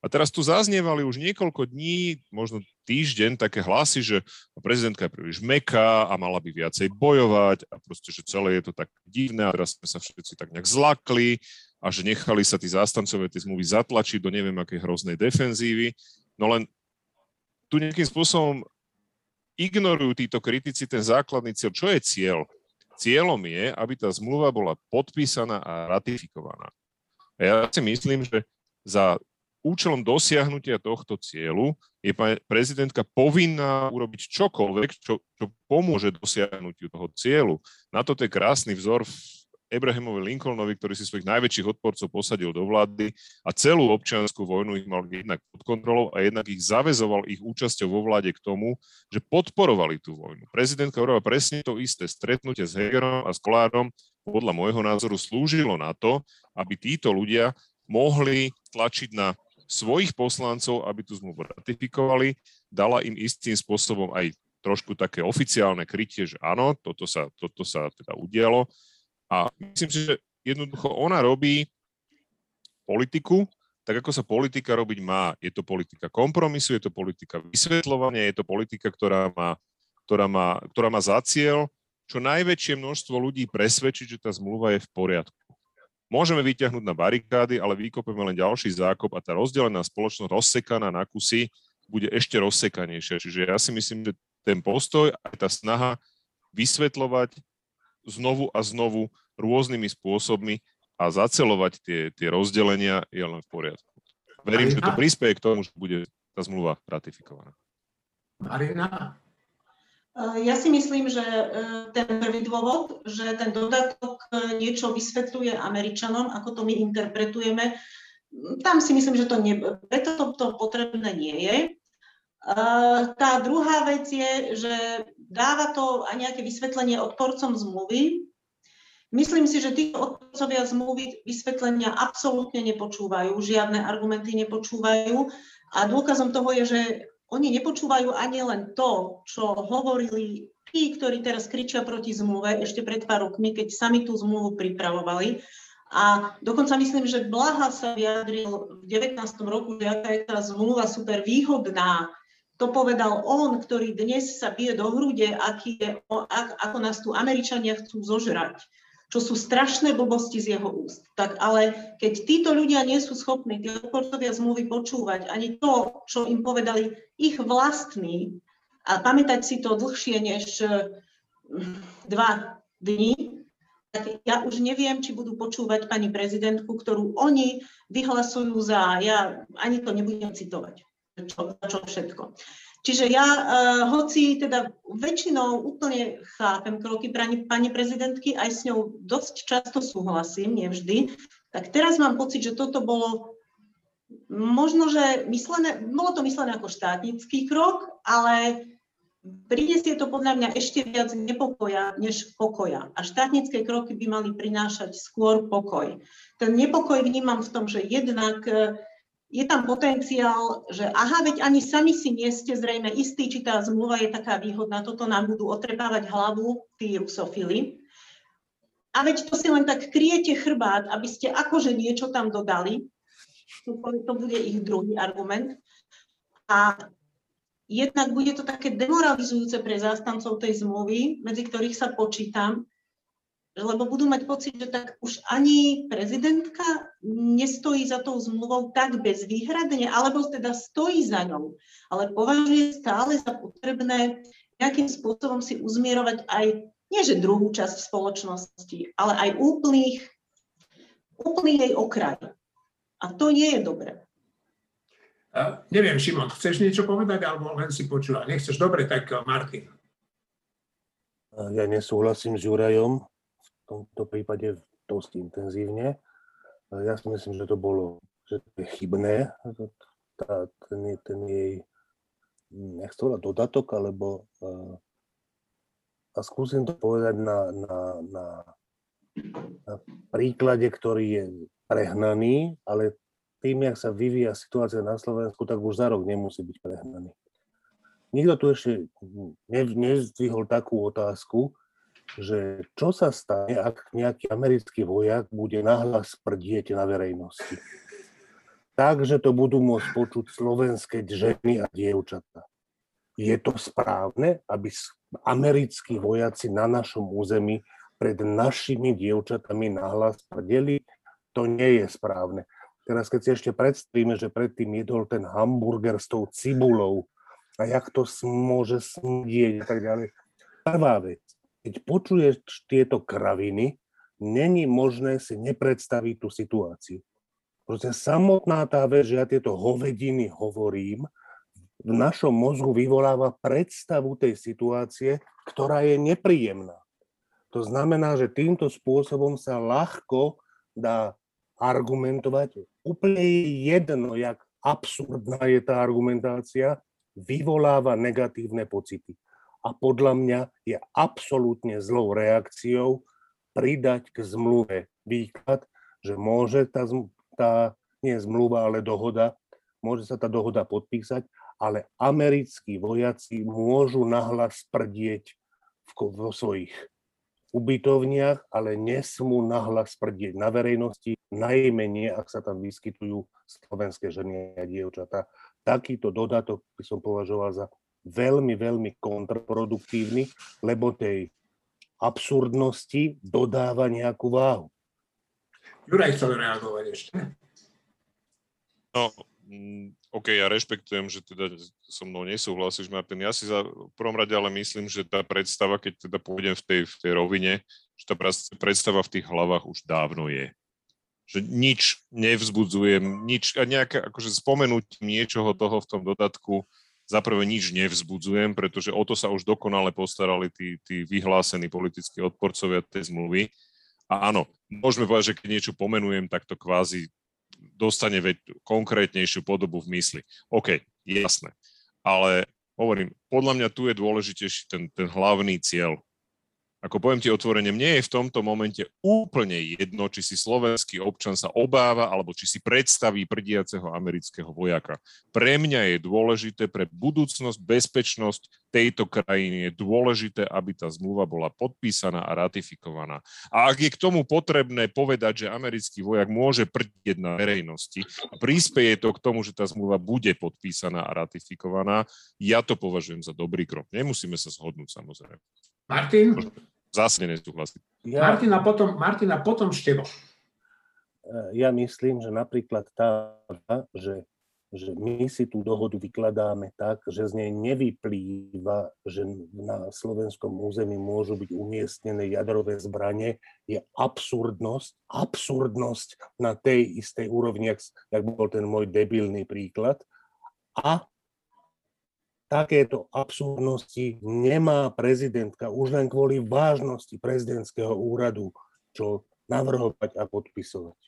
A teraz tu zaznievali už niekoľko dní, možno týždeň, také hlasy, že prezidentka je príliš meká a mala by viacej bojovať a proste, že celé je to tak divné a teraz sme sa všetci tak nejak zlakli a že nechali sa tí zástancové tej zmluvy zatlačiť do neviem akej hroznej defenzívy. No len tu nejakým spôsobom ignorujú títo kritici ten základný cieľ. Čo je cieľ? Cieľom je, aby tá zmluva bola podpísaná a ratifikovaná. A ja si myslím, že za účelom dosiahnutia tohto cieľu je prezidentka povinná urobiť čokoľvek, čo, čo pomôže dosiahnutiu toho cieľu. Na to je krásny vzor Abrahamovi Lincolnovi, ktorý si svojich najväčších odporcov posadil do vlády a celú občianskú vojnu ich mal jednak pod kontrolou a jednak ich zavezoval ich účasťou vo vláde k tomu, že podporovali tú vojnu. Prezidentka urobila presne to isté. Stretnutie s Hegerom a s Kolárom podľa môjho názoru slúžilo na to, aby títo ľudia mohli tlačiť na svojich poslancov, aby tú zmluvu ratifikovali, dala im istým spôsobom aj trošku také oficiálne krytie, že áno, toto sa, toto sa teda udialo a myslím si, že jednoducho ona robí politiku, tak ako sa politika robiť má. Je to politika kompromisu, je to politika vysvetľovania, je to politika, ktorá má, ktorá má, ktorá má za cieľ čo najväčšie množstvo ľudí presvedčiť, že tá zmluva je v poriadku. Môžeme vyťahnuť na barikády, ale vykopeme len ďalší zákop a tá rozdelená spoločnosť rozsekaná na kusy bude ešte rozsekanejšia. Čiže ja si myslím, že ten postoj a tá snaha vysvetľovať znovu a znovu rôznymi spôsobmi a zacelovať tie, tie rozdelenia je len v poriadku. Verím, že to prispieje k tomu, že bude tá zmluva ratifikovaná. Marina? E, ja si myslím, že e, ten prvý dôvod, že ten dodatok e, niečo vysvetľuje Američanom, ako to my interpretujeme, tam si myslím, že to nie, preto to, to potrebné nie je. Tá druhá vec je, že dáva to aj nejaké vysvetlenie odporcom zmluvy. Myslím si, že títo odporcovia zmluvy vysvetlenia absolútne nepočúvajú, žiadne argumenty nepočúvajú a dôkazom toho je, že oni nepočúvajú ani len to, čo hovorili tí, ktorí teraz kričia proti zmluve ešte pred pár rokmi, keď sami tú zmluvu pripravovali. A dokonca myslím, že Blaha sa vyjadril v 19. roku, že aká je tá zmluva super výhodná, to povedal on, ktorý dnes sa bije do hrude, aký je, ako nás tu Američania chcú zožrať, čo sú strašné blbosti z jeho úst. Tak ale keď títo ľudia nie sú schopní, tie portovia zmluvy počúvať, ani to, čo im povedali ich vlastní, a pamätať si to dlhšie než hm, dva dní, tak ja už neviem, či budú počúvať pani prezidentku, ktorú oni vyhlasujú za, ja ani to nebudem citovať čo, čo všetko. Čiže ja, uh, hoci teda väčšinou úplne chápem kroky pani, pani prezidentky, aj s ňou dosť často súhlasím, nevždy, tak teraz mám pocit, že toto bolo možno, že myslené, bolo to myslené ako štátnický krok, ale prinesie to podľa mňa ešte viac nepokoja než pokoja. A štátnické kroky by mali prinášať skôr pokoj. Ten nepokoj vnímam v tom, že jednak je tam potenciál, že aha, veď ani sami si nie ste zrejme istí, či tá zmluva je taká výhodná, toto nám budú otrepávať hlavu tí rusofily. A veď to si len tak kryjete chrbát, aby ste akože niečo tam dodali. To, to bude ich druhý argument. A jednak bude to také demoralizujúce pre zástancov tej zmluvy, medzi ktorých sa počítam, lebo budú mať pocit, že tak už ani prezidentka nestojí za tou zmluvou tak bezvýhradne, alebo teda stojí za ňou, ale považuje stále za potrebné nejakým spôsobom si uzmierovať aj, nie že druhú časť spoločnosti, ale aj úplných, úplný jej okraj. A to nie je dobré. Uh, neviem, Šimon, chceš niečo povedať, alebo len si počúva? Nechceš? Dobre, tak Martin. Ja nesúhlasím s Jurajom tomto prípade dosť intenzívne. Ja si myslím, že to bolo že to je chybné, tá, ten, ten jej, nechcem dodatok, alebo a skúsim to povedať na, na, na, na príklade, ktorý je prehnaný, ale tým, jak sa vyvíja situácia na Slovensku, tak už za rok nemusí byť prehnaný. Nikto tu ešte nezdvihol takú otázku, že čo sa stane, ak nejaký americký vojak bude nahlas prdieť na verejnosti. Takže to budú môcť počuť slovenské ženy a dievčatá. Je to správne, aby americkí vojaci na našom území pred našimi dievčatami nahlas prdeli? To nie je správne. Teraz keď si ešte predstavíme, že predtým jedol ten hamburger s tou cibulou a jak to môže smrdieť a tak ďalej. Prvá vec keď počuješ tieto kraviny, není možné si nepredstaviť tú situáciu. Proste samotná tá vec, že ja tieto hovediny hovorím, v našom mozgu vyvoláva predstavu tej situácie, ktorá je nepríjemná. To znamená, že týmto spôsobom sa ľahko dá argumentovať. Úplne jedno, jak absurdná je tá argumentácia, vyvoláva negatívne pocity. A podľa mňa je absolútne zlou reakciou pridať k zmluve výklad, že môže tá tá, nie zmluva, ale dohoda, môže sa tá dohoda podpísať, ale americkí vojaci môžu nahlas prdieť vo svojich ubytovniach, ale nesmú nahlas prdieť na verejnosti, najmenej, ak sa tam vyskytujú slovenské ženy a dievčatá. Takýto dodatok by som považoval za veľmi, veľmi kontraproduktívny, lebo tej absurdnosti dodáva nejakú váhu. Juraj chcel reagovať ešte. No, mm, OK, ja rešpektujem, že teda so mnou nesúhlasíš, Martin. Ja si za v prvom rade ale myslím, že tá predstava, keď teda pôjdem v tej, v tej rovine, že tá predstava v tých hlavách už dávno je. Že nič nevzbudzujem, nič, a nejaké, akože spomenúť niečoho toho v tom dodatku, zaprvé nič nevzbudzujem, pretože o to sa už dokonale postarali tí, tí vyhlásení politickí odporcovia tej zmluvy a áno, môžeme povedať, že keď niečo pomenujem, tak to kvázi dostane konkrétnejšiu podobu v mysli. OK, jasné. Ale hovorím, podľa mňa tu je dôležitejší ten, ten hlavný cieľ ako poviem ti otvorene, mne je v tomto momente úplne jedno, či si slovenský občan sa obáva, alebo či si predstaví prdiaceho amerického vojaka. Pre mňa je dôležité, pre budúcnosť, bezpečnosť tejto krajiny je dôležité, aby tá zmluva bola podpísaná a ratifikovaná. A ak je k tomu potrebné povedať, že americký vojak môže prdieť na verejnosti a prispieje to k tomu, že tá zmluva bude podpísaná a ratifikovaná, ja to považujem za dobrý krok. Nemusíme sa zhodnúť samozrejme. Martin? Zase nesúhlasím. Ja, Martina potom, Martina potom Števo. Ja myslím, že napríklad tá, že, že my si tú dohodu vykladáme tak, že z nej nevyplýva, že na slovenskom území môžu byť umiestnené jadrové zbranie, je absurdnosť, absurdnosť na tej istej úrovni, jak bol ten môj debilný príklad. A takéto absurdnosti nemá prezidentka už len kvôli vážnosti prezidentského úradu, čo navrhovať a podpisovať.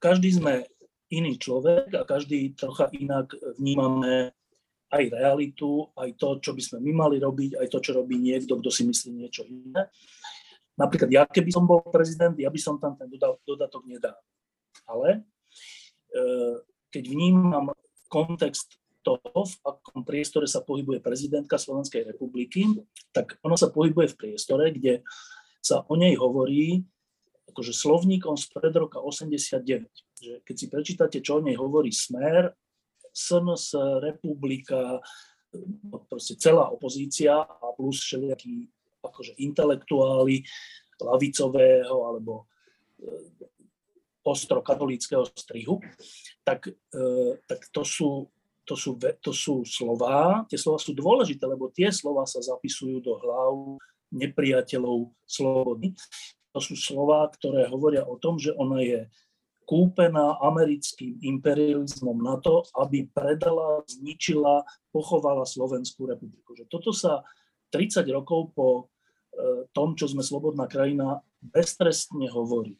Každý sme iný človek a každý trocha inak vnímame aj realitu, aj to, čo by sme my mali robiť, aj to, čo robí niekto, kto si myslí niečo iné. Napríklad ja, keby som bol prezident, ja by som tam ten dodatok nedal. Ale E, keď vnímam kontext toho, v akom priestore sa pohybuje prezidentka Slovenskej republiky, tak ona sa pohybuje v priestore, kde sa o nej hovorí akože slovníkom z pred roka 89. Že keď si prečítate, čo o nej hovorí Smer, SNS, Republika, no proste celá opozícia a plus všelijakí akože intelektuáli lavicového alebo ostro katolického strihu, tak, e, tak to, sú, to, sú, to sú slová, tie slova sú dôležité, lebo tie slova sa zapisujú do hlav nepriateľov slobody. To sú slova, ktoré hovoria o tom, že ona je kúpená americkým imperializmom na to, aby predala, zničila, pochovala Slovenskú republiku. Že toto sa 30 rokov po e, tom, čo sme slobodná krajina, beztrestne hovorí.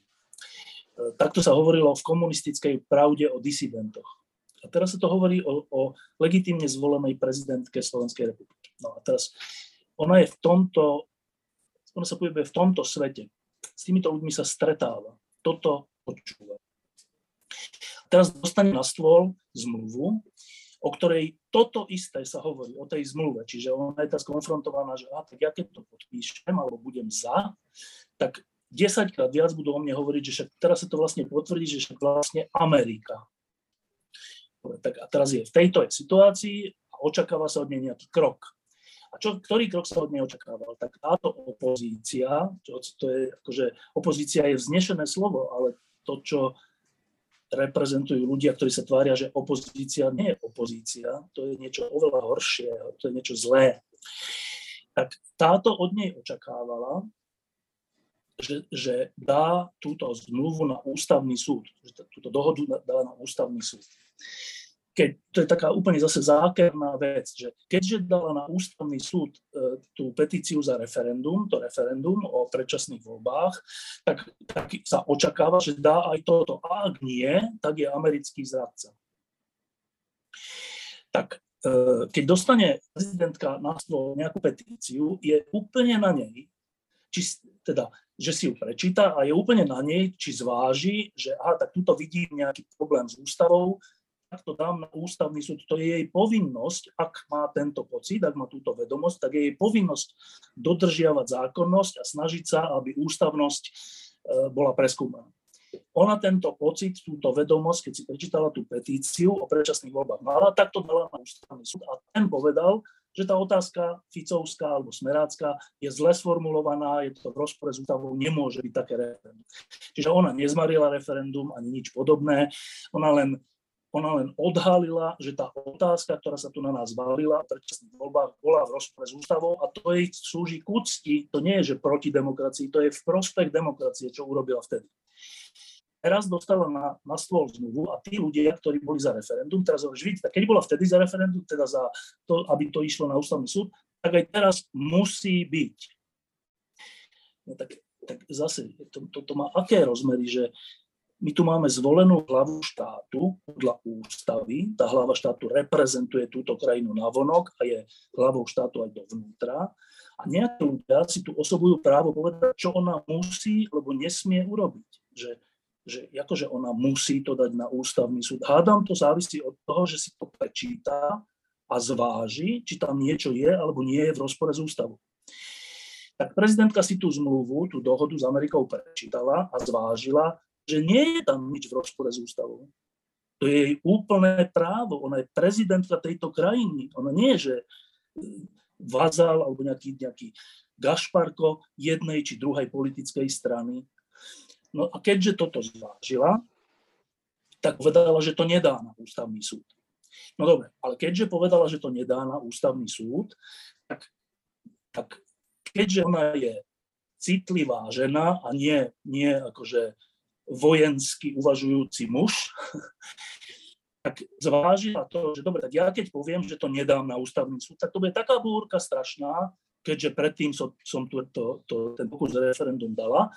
Takto sa hovorilo v komunistickej pravde o disidentoch. A teraz sa to hovorí o, o legitímne zvolenej prezidentke Slovenskej republiky. No a teraz ona je v tomto, ona sa pohybuje v tomto svete. S týmito ľuďmi sa stretáva. Toto počúva. Teraz dostane na stôl zmluvu, o ktorej toto isté sa hovorí, o tej zmluve. Čiže ona je teraz konfrontovaná, že a, tak ja keď to podpíšem, alebo budem za, tak 10 krát viac budú o mne hovoriť, že však teraz sa to vlastne potvrdí, že však vlastne Amerika. Tak a teraz je v tejto situácii a očakáva sa od nej nejaký krok. A čo, ktorý krok sa od nej očakával? Tak táto opozícia, čo, to je, akože opozícia je vznešené slovo, ale to, čo reprezentujú ľudia, ktorí sa tvária, že opozícia nie je opozícia, to je niečo oveľa horšie, to je niečo zlé. Tak táto od nej očakávala, že, že dá túto zmluvu na ústavný súd, že túto dohodu dá na ústavný súd. Keď, to je taká úplne zase zákerná vec, že keďže dala na ústavný súd e, tú petíciu za referendum, to referendum o predčasných voľbách, tak, tak sa očakáva, že dá aj toto. A ak nie, tak je americký zradca. Tak e, keď dostane prezidentka na stôl nejakú petíciu, je úplne na nej, či, teda že si ju prečíta a je úplne na nej, či zváži, že aha, tak tuto vidím nejaký problém s ústavou, tak to dám na ústavný súd. To je jej povinnosť, ak má tento pocit, ak má túto vedomosť, tak je jej povinnosť dodržiavať zákonnosť a snažiť sa, aby ústavnosť e, bola preskúmaná. Ona tento pocit, túto vedomosť, keď si prečítala tú petíciu o predčasných voľbách mala, tak to dala na ústavný súd a ten povedal, že tá otázka Ficovská alebo Smerácká je zle sformulovaná, je to v rozpore s ústavou, nemôže byť také referendum. Čiže ona nezmarila referendum ani nič podobné, ona len, ona len odhalila, že tá otázka, ktorá sa tu na nás valila v predčasných voľbách, bola v rozpore s ústavou a to jej slúži k úcti, to nie je, že proti demokracii, to je v prospech demokracie, čo urobila vtedy teraz dostala na, na stôl zmluvu a tí ľudia, ktorí boli za referendum, teraz vidíte, keď bola vtedy za referendum, teda za to, aby to išlo na ústavný súd, tak aj teraz musí byť. No tak, tak zase, to, to, to má aké rozmery, že my tu máme zvolenú hlavu štátu podľa ústavy. Tá hlava štátu reprezentuje túto krajinu navonok a je hlavou štátu aj dovnútra. A nejakí ľudia si tu osobujú právo povedať, čo ona musí, alebo nesmie urobiť. Že že akože ona musí to dať na ústavný súd. Hádam, to závisí od toho, že si to prečíta a zváži, či tam niečo je alebo nie je v rozpore s ústavou. Tak prezidentka si tú zmluvu, tú dohodu s Amerikou prečítala a zvážila, že nie je tam nič v rozpore s ústavou. To je jej úplné právo. Ona je prezidentka tejto krajiny. Ona nie je, že vazal alebo nejaký, nejaký gašparko jednej či druhej politickej strany. No a keďže toto zvážila, tak povedala, že to nedá na ústavný súd. No dobre, ale keďže povedala, že to nedá na ústavný súd, tak, tak keďže ona je citlivá žena a nie, nie akože vojensky uvažujúci muž, [laughs] tak zvážila to, že dobre, tak ja keď poviem, že to nedám na ústavný súd, tak to bude taká búrka strašná, keďže predtým som, som tu, to, to, ten pokus referendum dala,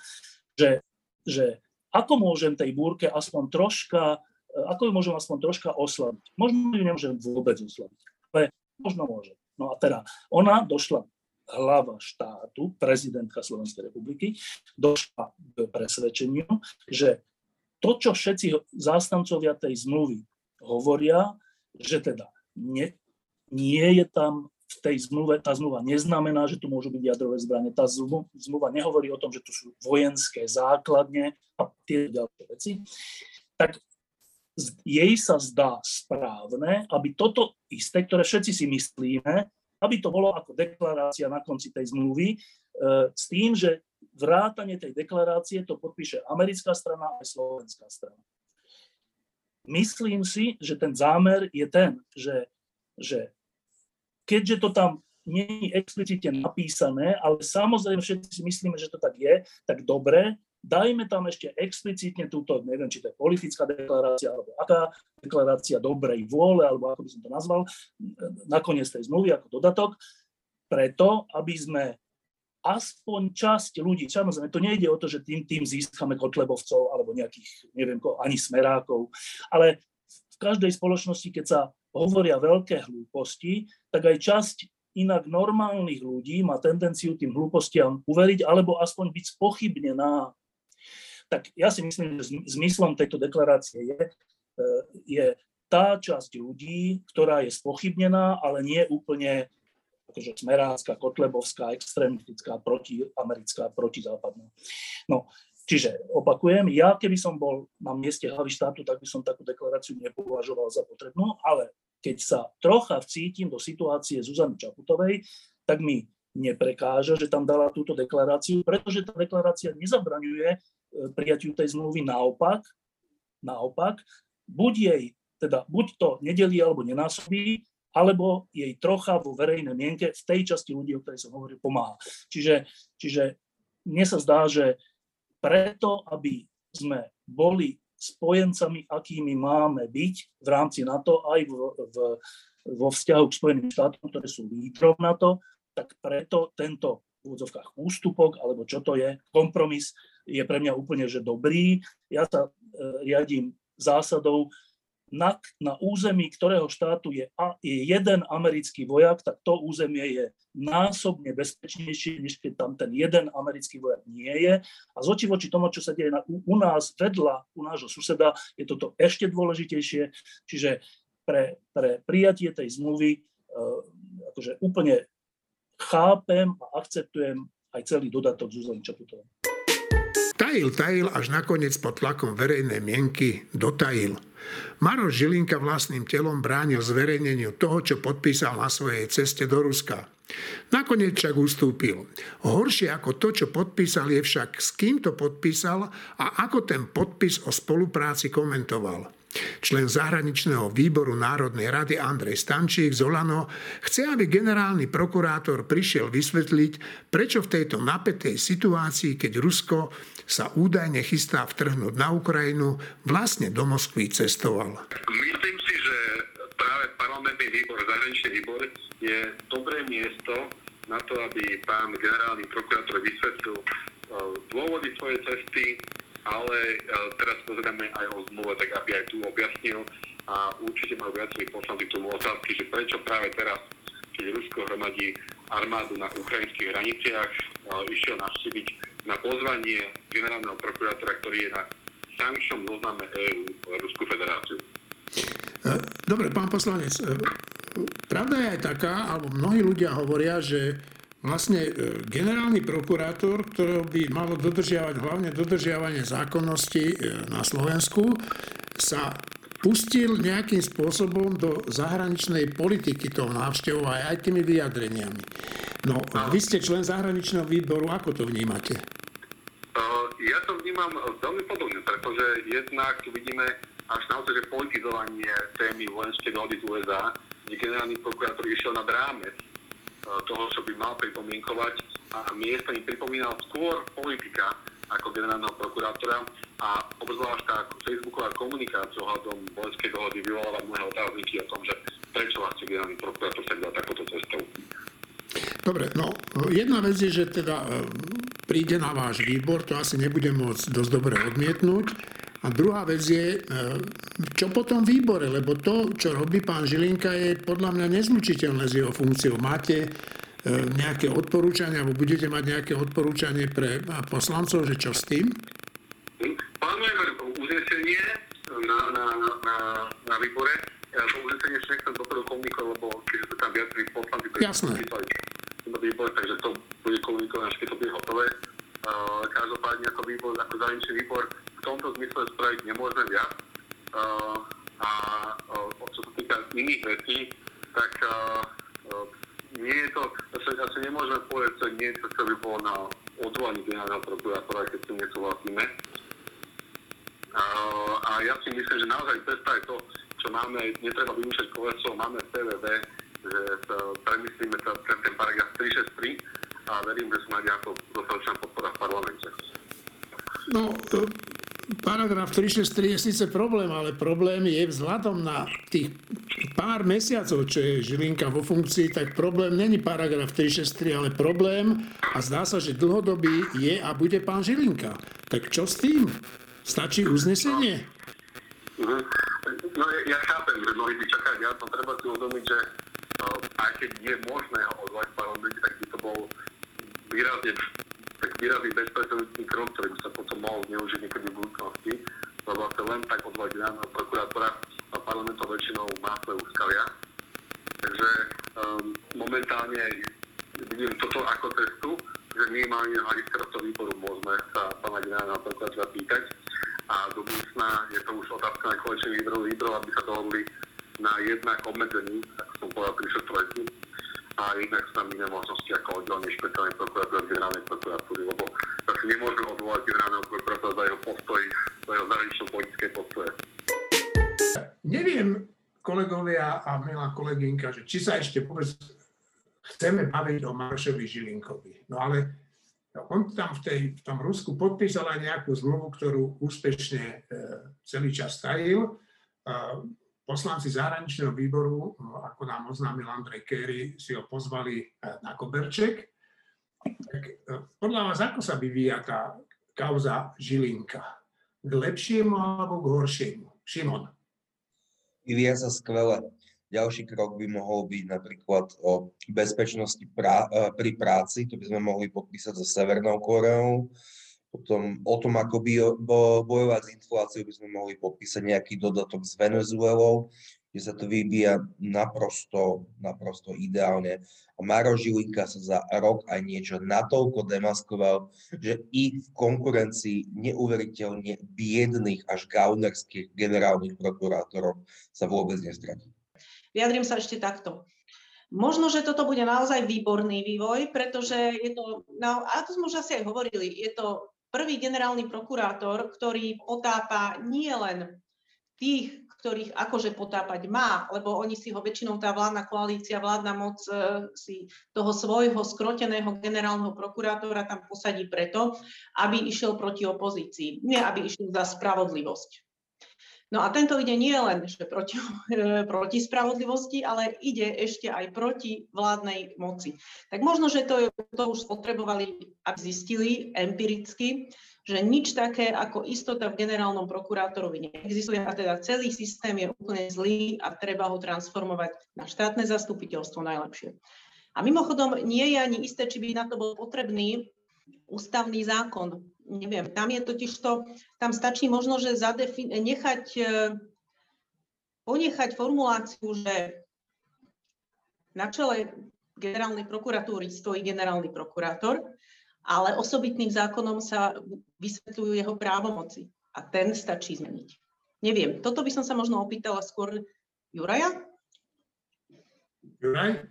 že že ako môžem tej búrke aspoň troška, e, ako ju môžem aspoň troška oslaviť. Možno ju nemôžem vôbec oslaviť, ale možno môže. No a teda ona došla hlava štátu, prezidentka Slovenskej republiky, došla k presvedčeniu, že to, čo všetci zástancovia tej zmluvy hovoria, že teda nie, nie je tam v tej zmluve, tá zmluva neznamená, že tu môžu byť jadrové zbranie. Tá zmluva nehovorí o tom, že tu sú vojenské základne a tie ďalšie veci. Tak jej sa zdá správne, aby toto isté, ktoré všetci si myslíme, aby to bolo ako deklarácia na konci tej zmluvy, e, s tým, že vrátanie tej deklarácie to podpíše americká strana a slovenská strana. Myslím si, že ten zámer je ten, že, že keďže to tam nie je explicitne napísané, ale samozrejme všetci si myslíme, že to tak je, tak dobre, dajme tam ešte explicitne túto, neviem, či to je politická deklarácia, alebo aká deklarácia dobrej vôle, alebo ako by som to nazval, nakoniec tej zmluvy ako dodatok, preto, aby sme aspoň časť ľudí, samozrejme, to nejde o to, že tým, tým získame kotlebovcov alebo nejakých, neviem, ani smerákov, ale v každej spoločnosti, keď sa hovoria veľké hlúposti, tak aj časť inak normálnych ľudí má tendenciu tým hlúpostiam uveriť alebo aspoň byť spochybnená. Tak ja si myslím, že zmyslom tejto deklarácie je, e, je tá časť ľudí, ktorá je spochybnená, ale nie úplne akože smerácká, kotlebovská, extrémistická, protiamerická, protizápadná. No, čiže opakujem, ja keby som bol na mieste hlavy štátu, tak by som takú deklaráciu nepovažoval za potrebnú, ale keď sa trocha vcítim do situácie Zuzany Čaputovej, tak mi neprekáža, že tam dala túto deklaráciu, pretože tá deklarácia nezabraňuje e, prijatiu tej zmluvy naopak, naopak, buď jej, teda buď to nedelí alebo nenásobí, alebo jej trocha vo verejnej mienke v tej časti ľudí, o ktorej som hovoril, pomáha. Čiže, čiže mne sa zdá, že, preto, aby sme boli spojencami, akými máme byť v rámci NATO aj v, v, vo vzťahu k Spojeným štátom, ktoré sú lídrom NATO, tak preto tento v úvodzovkách ústupok, alebo čo to je, kompromis, je pre mňa úplne že dobrý. Ja sa e, riadím zásadou, na, na území ktorého štátu je, a, je jeden americký vojak, tak to územie je násobne bezpečnejšie, než keď tam ten jeden americký vojak nie je. A z oči voči tomu, čo sa deje na, u, u nás vedľa, u nášho suseda, je toto ešte dôležitejšie. Čiže pre, pre prijatie tej zmluvy uh, akože úplne chápem a akceptujem aj celý dodatok Zuzany Čaputovej. Tajil, tajil, až nakoniec pod tlakom verejnej mienky dotajil. Maroš Žilinka vlastným telom bránil zverejneniu toho, čo podpísal na svojej ceste do Ruska. Nakoniec však ustúpil. Horšie ako to, čo podpísal, je však s kým to podpísal a ako ten podpis o spolupráci komentoval. Člen zahraničného výboru Národnej rady Andrej Stančík z Olano chce, aby generálny prokurátor prišiel vysvetliť, prečo v tejto napätej situácii, keď Rusko sa údajne chystá vtrhnúť na Ukrajinu, vlastne do Moskvy cestoval. Myslím si, že práve parlamentný výbor, zahraničný výbor je dobré miesto na to, aby pán generálny prokurátor vysvetlil eh, dôvody svojej cesty, ale e, teraz pozrieme aj o zmluve, tak aby aj tu objasnil a určite majú viacerí poslanci k tomu otázky, že prečo práve teraz, keď Rusko hromadí armádu na ukrajinských hraniciach, e, išiel navštíviť na pozvanie generálneho prokurátora, ktorý je na sankčnom zozname EU Ruskú federáciu. E, dobre, pán poslanec, pravda je aj taká, alebo mnohí ľudia hovoria, že vlastne e, generálny prokurátor, ktorého by malo dodržiavať hlavne dodržiavanie zákonnosti e, na Slovensku, sa pustil nejakým spôsobom do zahraničnej politiky toho návštevu aj, tými vyjadreniami. No, vy ste člen zahraničného výboru, ako to vnímate? Ja to vnímam veľmi podobne, pretože jednak vidíme až naozaj, že politizovanie témy vojenskej dohody z USA, kde generálny prokurátor išiel nad rámec toho, čo by mal pripomienkovať a miesta mi pripomínal skôr politika ako generálneho prokurátora a obzvlášť tá facebooková komunikácia ohľadom vojenskej dohody vyvoláva mnohé otázniky o tom, že prečo vlastne generálny prokurátor sa dá takúto cestou. Dobre, no jedna vec je, že teda e, príde na váš výbor, to asi nebudem môcť dosť dobre odmietnúť. A druhá vec je, e, čo po tom výbore, lebo to, čo robí pán Žilinka, je podľa mňa nezlučiteľné s jeho funkciou. Máte e, nejaké odporúčania, alebo budete mať nejaké odporúčanie pre poslancov, že čo s tým? Plánujeme uznesenie na, na, na, na výbore. Ja to uznesenie ešte nechcem dopredu komunikovať, lebo keď sú tam viacerí poslanci, ktorí Jasné. výbor, takže to bude komunikované, až keď to bude hotové. Uh, každopádne ako výbor, ako zahraničný výbor, v tomto zmysle spraviť nemôžeme viac. Uh, a čo sa týka iných vecí, tak uh, uh, nie je to, asi, asi nemôžeme povedať, že niečo, čo by bolo na odvolaní generálneho prokurátora, keď si nesúhlasíme. Uh, a ja si myslím, že naozaj je to, čo máme, netreba vymýšľať koleso, máme v PVV, že premyslíme ten, ten paragraf 363 a verím, že nájde ako dostatočná podpora v parlamente. No, paragraf 363 je síce problém, ale problém je vzhľadom na tých pár mesiacov, čo je Žilinka vo funkcii, tak problém není paragraf 363, ale problém, a zdá sa, že dlhodobý je a bude pán Žilinka. Tak čo s tým? Stačí uznesenie? Mhm. No ja, ja chápem, že mnohí by čakali viac, no treba si uvedomiť, že uh, aj keď je možné ho odvolať v parlamente, tak by to bol výrazne tak výrazný bezprecedentný krok, ktorý by sa potom mohol zneužiť niekedy v budúcnosti, lebo sa len tak odvolať generálneho prokurátora a parlamentov väčšinou má svoje úskalia. Takže um, momentálne vidím toto ako cestu, že minimálne na hľadiska výboru môžeme sa pána generálneho prokurátora pýtať a do budúcna je to už otázka na koaličných výborov, výborov, aby sa dohodli na jednak obmedzení, ako som povedal, pri šetrovaní a jednak sú iné možnosti ako oddelenie špeciálnej prokuratúry generálnej prokuratúry, lebo zase nemôžeme odvolať generálneho prokurátora za jeho postoj, za jeho zahranično-politické postoje. Neviem, kolegovia a milá kolegynka, že či sa ešte vôbec chceme baviť o Maršovi Žilinkovi. No ale On tam v, tej, v tom Rusku podpísal aj nejakú zmluvu, ktorú úspešne e, celý čas tajil. Poslanci zahraničného výboru, ako nám oznámil Andrej Kerry, si ho pozvali na koberček. Tak podľa vás, ako sa vyvíja tá kauza Žilinka? K lepšiemu alebo k horšiemu? Šimon. Vyvíja sa skvele. Ďalší krok by mohol byť napríklad o bezpečnosti prá- pri práci, to by sme mohli podpísať so Severnou Koreou. Potom o tom, ako bojovať s infláciou, by sme mohli podpísať nejaký dodatok s Venezuelou kde sa to vybíja naprosto, naprosto ideálne. A Maro Žilinka sa za rok aj niečo natoľko demaskoval, že i v konkurencii neuveriteľne biedných až gaunerských generálnych prokurátorov sa vôbec nestratí. Vyjadrím sa ešte takto. Možno, že toto bude naozaj výborný vývoj, pretože je to, no, a to sme už asi aj hovorili, je to prvý generálny prokurátor, ktorý potápa nie len tých, ktorých akože potápať má, lebo oni si ho väčšinou tá vládna koalícia, vládna moc e, si toho svojho skroteného generálneho prokurátora tam posadí preto, aby išiel proti opozícii, nie aby išiel za spravodlivosť. No a tento ide nie len že proti, [laughs] e, proti spravodlivosti, ale ide ešte aj proti vládnej moci. Tak možno, že to, to už potrebovali, aby zistili empiricky, že nič také ako istota v generálnom prokurátorovi neexistuje a teda celý systém je úplne zlý a treba ho transformovať na štátne zastupiteľstvo najlepšie. A mimochodom nie je ani isté, či by na to bol potrebný ústavný zákon. Neviem, tam je totiž to, tam stačí možno, že zadefin- nechať, e, ponechať formuláciu, že na čele generálnej prokuratúry stojí generálny prokurátor ale osobitným zákonom sa vysvetľujú jeho právomoci a ten stačí zmeniť. Neviem, toto by som sa možno opýtala skôr Juraja? Juraj?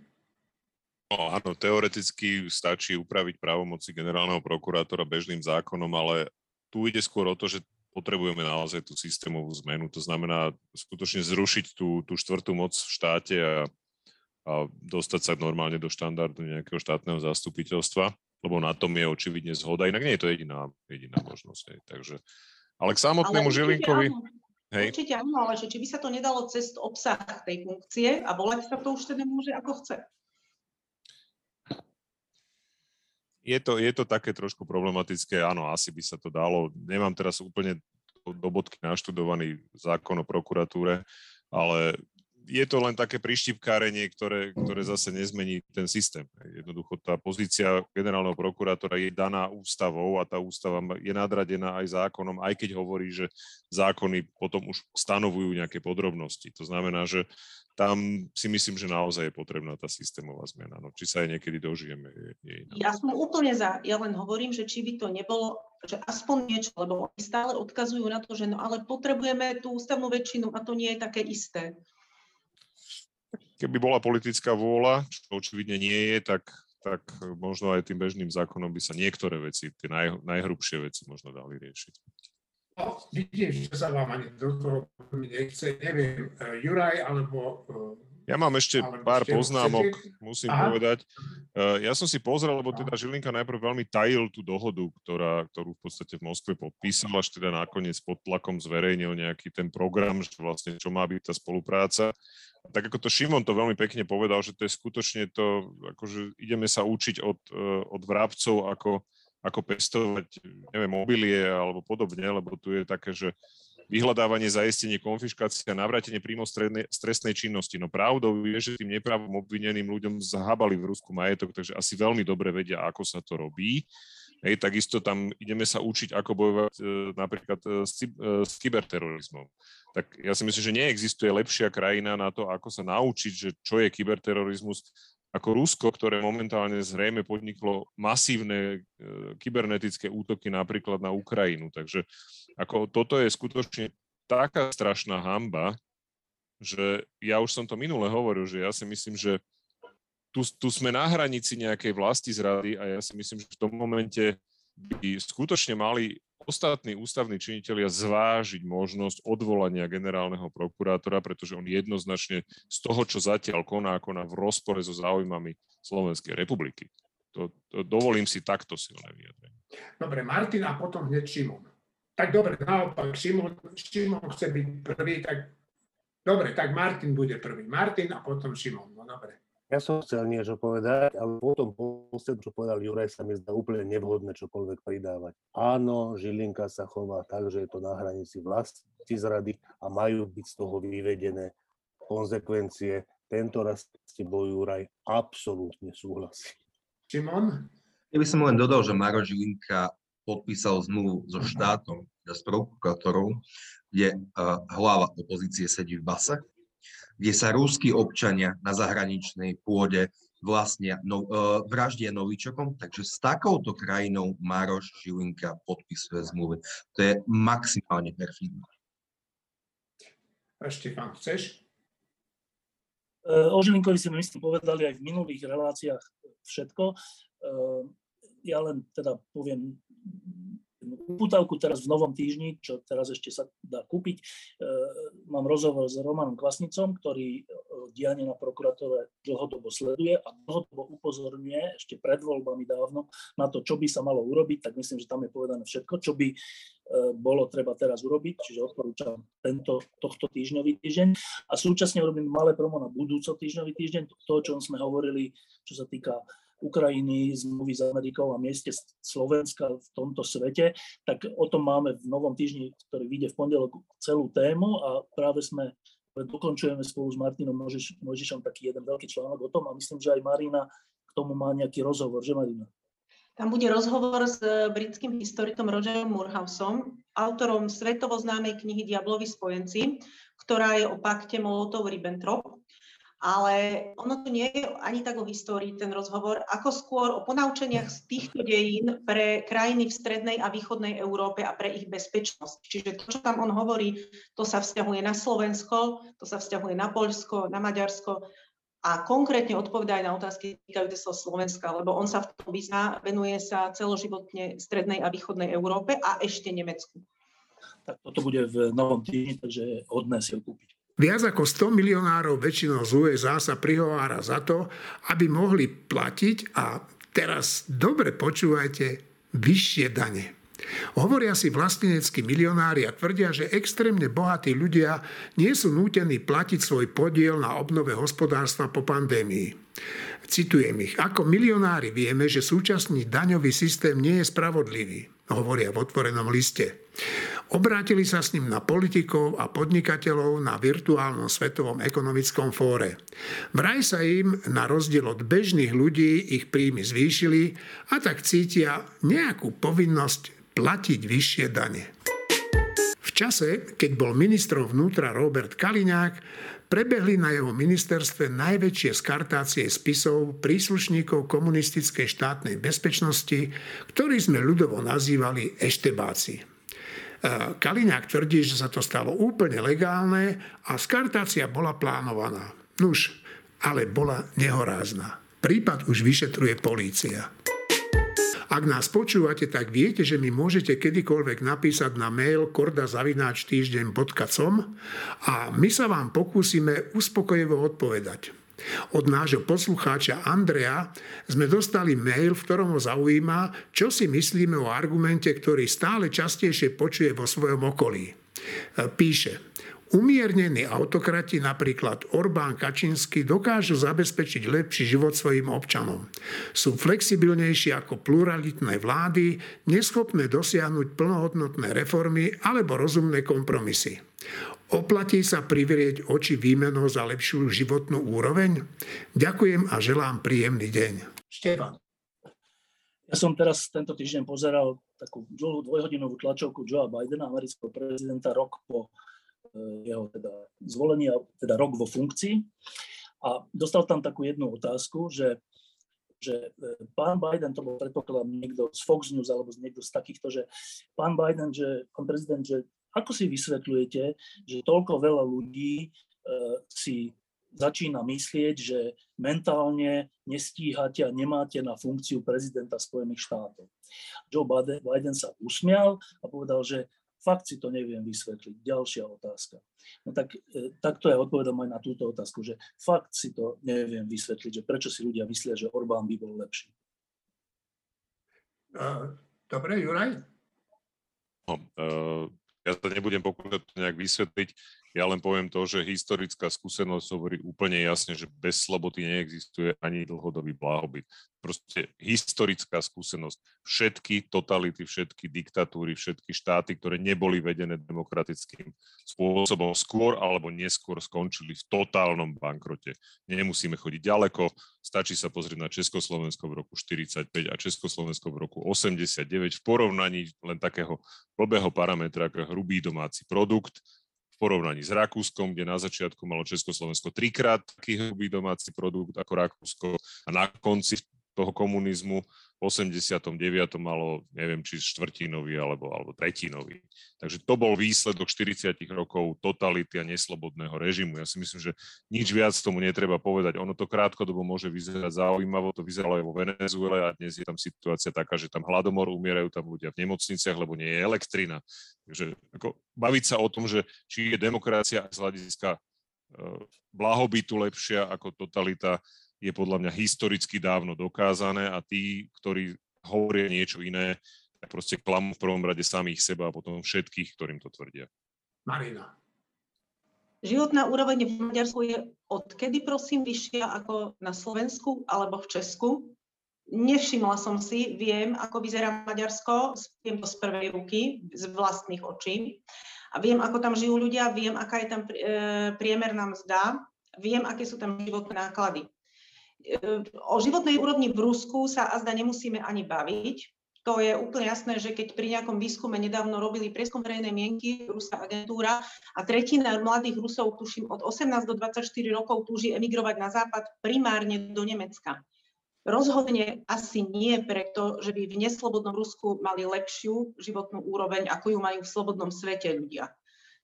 No, áno, teoreticky stačí upraviť právomoci generálneho prokurátora bežným zákonom, ale tu ide skôr o to, že potrebujeme naozaj tú systémovú zmenu. To znamená skutočne zrušiť tú, tú štvrtú moc v štáte a, a dostať sa normálne do štandardu nejakého štátneho zastupiteľstva lebo na tom je očividne zhoda, inak nie je to jediná, jediná možnosť. Hej. Takže, ale k samotnému ale Žilinkovi... Áno. Hej. Určite áno, ale že či by sa to nedalo cez obsah tej funkcie a volať sa to už teda môže ako chce. Je to, je to také trošku problematické, áno, asi by sa to dalo. Nemám teraz úplne do bodky naštudovaný zákon o prokuratúre, ale je to len také prištipkárenie, ktoré, ktoré zase nezmení ten systém. Jednoducho tá pozícia generálneho prokurátora je daná ústavou a tá ústava je nadradená aj zákonom, aj keď hovorí, že zákony potom už stanovujú nejaké podrobnosti. To znamená, že tam si myslím, že naozaj je potrebná tá systémová zmena. No, či sa aj niekedy dožijeme, je, je. Ja som úplne za. Ja len hovorím, že či by to nebolo, že aspoň niečo, lebo oni stále odkazujú na to, že no ale potrebujeme tú ústavnú väčšinu a to nie je také isté keby bola politická vôľa, čo očividne nie je, tak, tak možno aj tým bežným zákonom by sa niektoré veci, tie naj, najhrubšie veci možno dali riešiť. No, vidím, že sa vám ani do toho nechce, neviem, eh, Juraj alebo eh, ja mám ešte pár poznámok, musím Aha. povedať. Eh, ja som si pozrel, lebo teda Žilinka najprv veľmi tajil tú dohodu, ktorá, ktorú v podstate v Moskve podpísal, až teda nakoniec pod tlakom zverejnil nejaký ten program, že vlastne čo má byť tá spolupráca. Tak ako to Šimon to veľmi pekne povedal, že to je skutočne to, akože ideme sa učiť od, eh, od vrabcov, ako, ako pestovať, neviem, mobilie alebo podobne, lebo tu je také, že vyhľadávanie, zaistenie, konfiškácia, navrátenie príjmov stresnej činnosti. No pravdou je, že tým nepravom obvineným ľuďom zahábali v Rusku majetok, takže asi veľmi dobre vedia, ako sa to robí. Hej, takisto tam ideme sa učiť, ako bojovať e, napríklad e, s, e, s kyberterorizmom. Tak ja si myslím, že neexistuje lepšia krajina na to, ako sa naučiť, že čo je kyberterorizmus, ako Rusko, ktoré momentálne zrejme podniklo masívne e, kybernetické útoky napríklad na Ukrajinu. Takže ako toto je skutočne taká strašná hamba, že ja už som to minule hovoril, že ja si myslím, že tu, tu sme na hranici nejakej vlasti zrady a ja si myslím, že v tom momente by skutočne mali ostatní ústavní činitelia zvážiť možnosť odvolania generálneho prokurátora, pretože on jednoznačne z toho, čo zatiaľ koná, koná v rozpore so záujmami Slovenskej republiky. To, to, dovolím si takto silné vyjadrenie. Dobre, Martin a potom hneď Šimon. Tak dobre, naopak, Šimon, Šimon chce byť prvý, tak dobre, tak Martin bude prvý. Martin a potom Šimon, no dobre. Ja som chcel niečo povedať, ale potom poslednom, čo povedal Juraj, sa mi zdá úplne nevhodné čokoľvek pridávať. Áno, Žilinka sa chová tak, že je to na hranici vlasti zrady a majú byť z toho vyvedené konsekvencie. Tento raz s tebou Juraj absolútne súhlasí. Šimon? Ja by som len dodal, že Maro Žilinka podpísal zmluvu so štátom, teda s prokurátorou, kde uh, hlava opozície sedí v base kde sa rúskí občania na zahraničnej pôde vlastne no, uh, vraždia novičokom, takže s takouto krajinou Maroš Žilinka podpisuje zmluvy. To je maximálne perfidné. Štefan, chceš? E, o Žilinkovi sme myslím povedali aj v minulých reláciách všetko. E, ja len teda poviem uputavku teraz v novom týždni, čo teraz ešte sa dá kúpiť. E, mám rozhovor s Romanom Kvasnicom, ktorý e, dianie na prokuratúre dlhodobo sleduje a dlhodobo upozorňuje ešte pred voľbami dávno na to, čo by sa malo urobiť, tak myslím, že tam je povedané všetko, čo by e, bolo treba teraz urobiť, čiže odporúčam tento, tohto týždňový týždeň. A súčasne robím malé promo na budúco týždňový týždeň, to, o čom sme hovorili, čo sa týka Ukrajiny, zmluvy s Amerikou a mieste Slovenska v tomto svete, tak o tom máme v novom týždni, ktorý vyjde v pondelok celú tému a práve sme dokončujeme spolu s Martinom Možiš, Možišom taký jeden veľký článok o tom a myslím, že aj Marina k tomu má nejaký rozhovor, že Marina? Tam bude rozhovor s britským historikom Rogerom Murhausom, autorom svetovo známej knihy Diablovi spojenci, ktorá je o pakte Molotov-Ribbentrop ale ono to nie je ani tak o histórii ten rozhovor, ako skôr o ponaučeniach z týchto dejín pre krajiny v strednej a východnej Európe a pre ich bezpečnosť. Čiže to, čo tam on hovorí, to sa vzťahuje na Slovensko, to sa vzťahuje na Poľsko, na Maďarsko a konkrétne odpovedá aj na otázky týkajúce sa Slovenska, lebo on sa v tom vyzná, venuje sa celoživotne strednej a východnej Európe a ešte Nemecku. Tak toto bude v novom týždni, takže hodné si ho kúpiť. Viac ako 100 milionárov väčšinou z USA sa prihovára za to, aby mohli platiť a teraz dobre počúvajte vyššie dane. Hovoria si vlasteneckí milionári a tvrdia, že extrémne bohatí ľudia nie sú nútení platiť svoj podiel na obnove hospodárstva po pandémii. Citujem ich. Ako milionári vieme, že súčasný daňový systém nie je spravodlivý, hovoria v otvorenom liste. Obrátili sa s ním na politikov a podnikateľov na virtuálnom svetovom ekonomickom fóre. Vraj sa im, na rozdiel od bežných ľudí, ich príjmy zvýšili a tak cítia nejakú povinnosť platiť vyššie dane. V čase, keď bol ministrom vnútra Robert Kaliňák, prebehli na jeho ministerstve najväčšie skartácie spisov príslušníkov komunistickej štátnej bezpečnosti, ktorí sme ľudovo nazývali eštebáci. Kaliňák tvrdí, že sa to stalo úplne legálne a skartácia bola plánovaná. Nuž, ale bola nehorázna. Prípad už vyšetruje polícia. Ak nás počúvate, tak viete, že mi môžete kedykoľvek napísať na mail kordazavináčtýždeň.com a my sa vám pokúsime uspokojivo odpovedať. Od nášho poslucháča Andrea sme dostali mail, v ktorom ho zaujíma, čo si myslíme o argumente, ktorý stále častejšie počuje vo svojom okolí. E, píše, Umiernení autokrati, napríklad Orbán Kačinsky, dokážu zabezpečiť lepší život svojim občanom. Sú flexibilnejší ako pluralitné vlády, neschopné dosiahnuť plnohodnotné reformy alebo rozumné kompromisy. Oplatí sa privrieť oči výmenou za lepšiu životnú úroveň? Ďakujem a želám príjemný deň. Štefan. Ja som teraz tento týždeň pozeral takú dlhú dvojhodinovú tlačovku Joea Bidena, amerického prezidenta, rok po eh, jeho teda zvolení, teda rok vo funkcii. A dostal tam takú jednu otázku, že, že eh, pán Biden, to bol predpokladám niekto z Fox News alebo niekto z takýchto, že pán Biden, že pán prezident, že ako si vysvetľujete, že toľko veľa ľudí e, si začína myslieť, že mentálne nestíhate a nemáte na funkciu prezidenta Spojených štátov. Joe Biden sa usmial a povedal, že fakt si to neviem vysvetliť. Ďalšia otázka. No tak, e, takto ja odpovedám aj na túto otázku, že fakt si to neviem vysvetliť, že prečo si ľudia myslia, že Orbán by bol lepší. Dobre, Juraj? No, ja sa nebudem pokúšať nejak vysvetliť. Ja len poviem to, že historická skúsenosť hovorí úplne jasne, že bez slobody neexistuje ani dlhodobý blahobyt. Proste historická skúsenosť. Všetky totality, všetky diktatúry, všetky štáty, ktoré neboli vedené demokratickým spôsobom, skôr alebo neskôr skončili v totálnom bankrote. Nemusíme chodiť ďaleko, stačí sa pozrieť na Československo v roku 45 a Československo v roku 89 v porovnaní len takého blbého parametra ako hrubý domáci produkt porovnaní s Rakúskom, kde na začiatku malo Československo trikrát taký hrubý domáci produkt ako Rakúsko a na konci toho komunizmu v 89. malo, neviem, či štvrtinový alebo, alebo tretinový. Takže to bol výsledok 40 rokov totality a neslobodného režimu. Ja si myslím, že nič viac tomu netreba povedať. Ono to krátkodobo môže vyzerať zaujímavo, to vyzeralo aj vo Venezuele a dnes je tam situácia taká, že tam hladomor, umierajú tam ľudia v nemocniciach, lebo nie je elektrina. Takže ako, baviť sa o tom, že či je demokracia z hľadiska e, blahobytu lepšia ako totalita, je podľa mňa historicky dávno dokázané a tí, ktorí hovoria niečo iné, tak proste klamú v prvom rade samých seba a potom všetkých, ktorým to tvrdia. Marina. Životná úroveň v Maďarsku je odkedy, prosím, vyššia ako na Slovensku alebo v Česku? Nevšimla som si, viem, ako vyzerá Maďarsko, viem to z prvej ruky, z vlastných očí. A viem, ako tam žijú ľudia, viem, aká je tam e, priemerná mzda, viem, aké sú tam životné náklady o životnej úrovni v Rusku sa azda nemusíme ani baviť. To je úplne jasné, že keď pri nejakom výskume nedávno robili prieskum verejnej mienky, ruská agentúra, a tretina mladých Rusov, tuším, od 18 do 24 rokov túži emigrovať na západ primárne do Nemecka. Rozhodne asi nie preto, že by v neslobodnom Rusku mali lepšiu životnú úroveň, ako ju majú v slobodnom svete ľudia.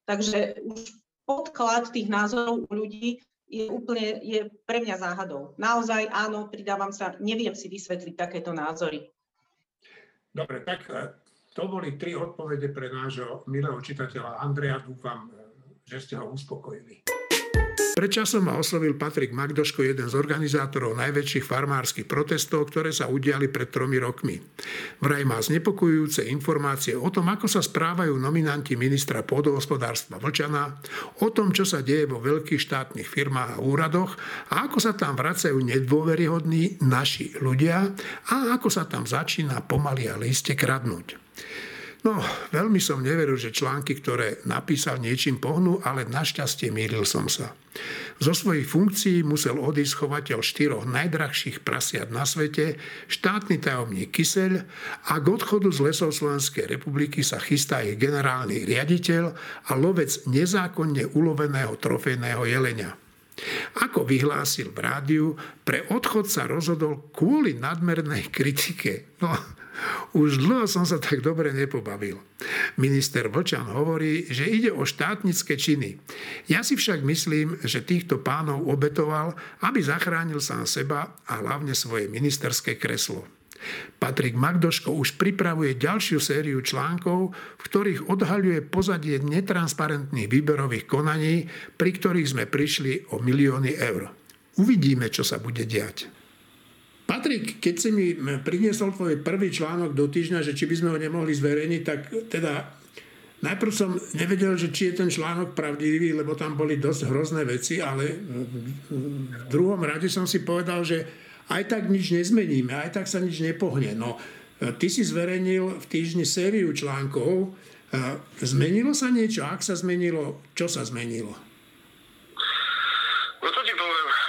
Takže už podklad tých názorov u ľudí je úplne je pre mňa záhadou. Naozaj áno, pridávam sa, neviem si vysvetliť takéto názory. Dobre, tak e, to boli tri odpovede pre nášho milého čitateľa Andreja. Dúfam, e, že ste ho uspokojili. Predčasom ma oslovil Patrik Magdoško, jeden z organizátorov najväčších farmárskych protestov, ktoré sa udiali pred tromi rokmi. Vraj má znepokojujúce informácie o tom, ako sa správajú nominanti ministra pôdohospodárstva Vlčana, o tom, čo sa deje vo veľkých štátnych firmách a úradoch a ako sa tam vracajú nedôveryhodní naši ľudia a ako sa tam začína pomaly a liste kradnúť. No, veľmi som neveril, že články, ktoré napísal, niečím pohnú, ale našťastie mýlil som sa. Zo svojich funkcií musel odísť chovateľ štyroch najdrahších prasiat na svete, štátny tajomník Kyseľ a k odchodu z lesov Slovenskej republiky sa chystá ich generálny riaditeľ a lovec nezákonne uloveného trofejného jelenia. Ako vyhlásil v rádiu, pre odchod sa rozhodol kvôli nadmernej kritike. No, už dlho som sa tak dobre nepobavil. Minister Vlčan hovorí, že ide o štátnické činy. Ja si však myslím, že týchto pánov obetoval, aby zachránil sám seba a hlavne svoje ministerské kreslo. Patrik Magdoško už pripravuje ďalšiu sériu článkov, v ktorých odhaľuje pozadie netransparentných výberových konaní, pri ktorých sme prišli o milióny eur. Uvidíme, čo sa bude diať. Patrik, keď si mi priniesol tvoj prvý článok do týždňa, že či by sme ho nemohli zverejniť, tak teda najprv som nevedel, že či je ten článok pravdivý, lebo tam boli dosť hrozné veci, ale v druhom rade som si povedal, že aj tak nič nezmeníme, aj tak sa nič nepohne. No, ty si zverejnil v týždni sériu článkov. Zmenilo sa niečo? Ak sa zmenilo, čo sa zmenilo? No to ti poviem.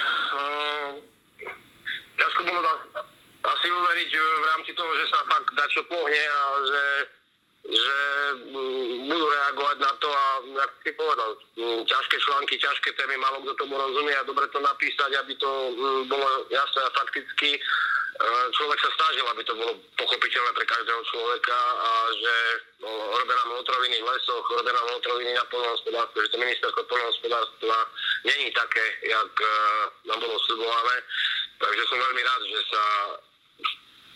Veriť e, v rámci toho, že sa fakt dačo pohne a že, že mm, budú reagovať na to a, jak si povedal, mm, ťažké články, ťažké témy, málo kto tomu rozumie a dobre to napísať, aby to mm, bolo jasné a fakticky. E, človek sa snažil, aby to bolo pochopiteľné pre každého človeka a že no, robia nám otroviny v lesoch, robia nám otroviny na polnohospodárstve, že to ministerstvo polnohospodárstva není také, jak uh, nám bolo slibované. Takže som veľmi rád, že sa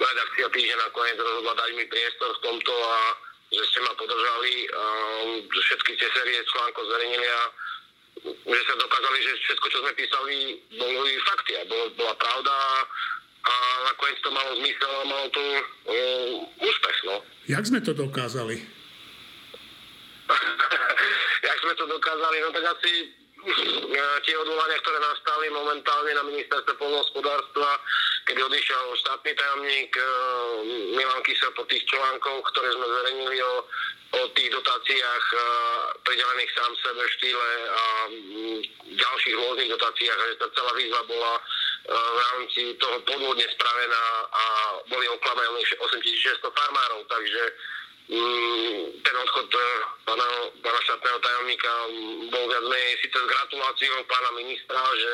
redakcia týždeň nakoniec rozhodla dať mi priestor v tomto a že ste ma podržali, že všetky tie série článkov zverejnili a že sa dokázali, že všetko, čo sme písali, boli fakty a bola pravda a nakoniec to malo zmysel a malo to uh, úspech. No. Jak sme to dokázali? [laughs] Jak sme to dokázali? No tak asi tie odvolania, ktoré nastali momentálne na ministerstve polnohospodárstva, kedy odišiel štátny tajomník uh, Milan Kysel po tých článkoch, ktoré sme zverejnili o, o tých dotáciách uh, pridelených sám sebe štýle a ďalších rôznych dotáciách, že tá celá výzva bola v rámci toho podvodne spravená a boli oklamaní 8600 farmárov, takže ten odchod e, pána, pána štátneho tajomníka bol viac menej síce s gratuláciou pána ministra, že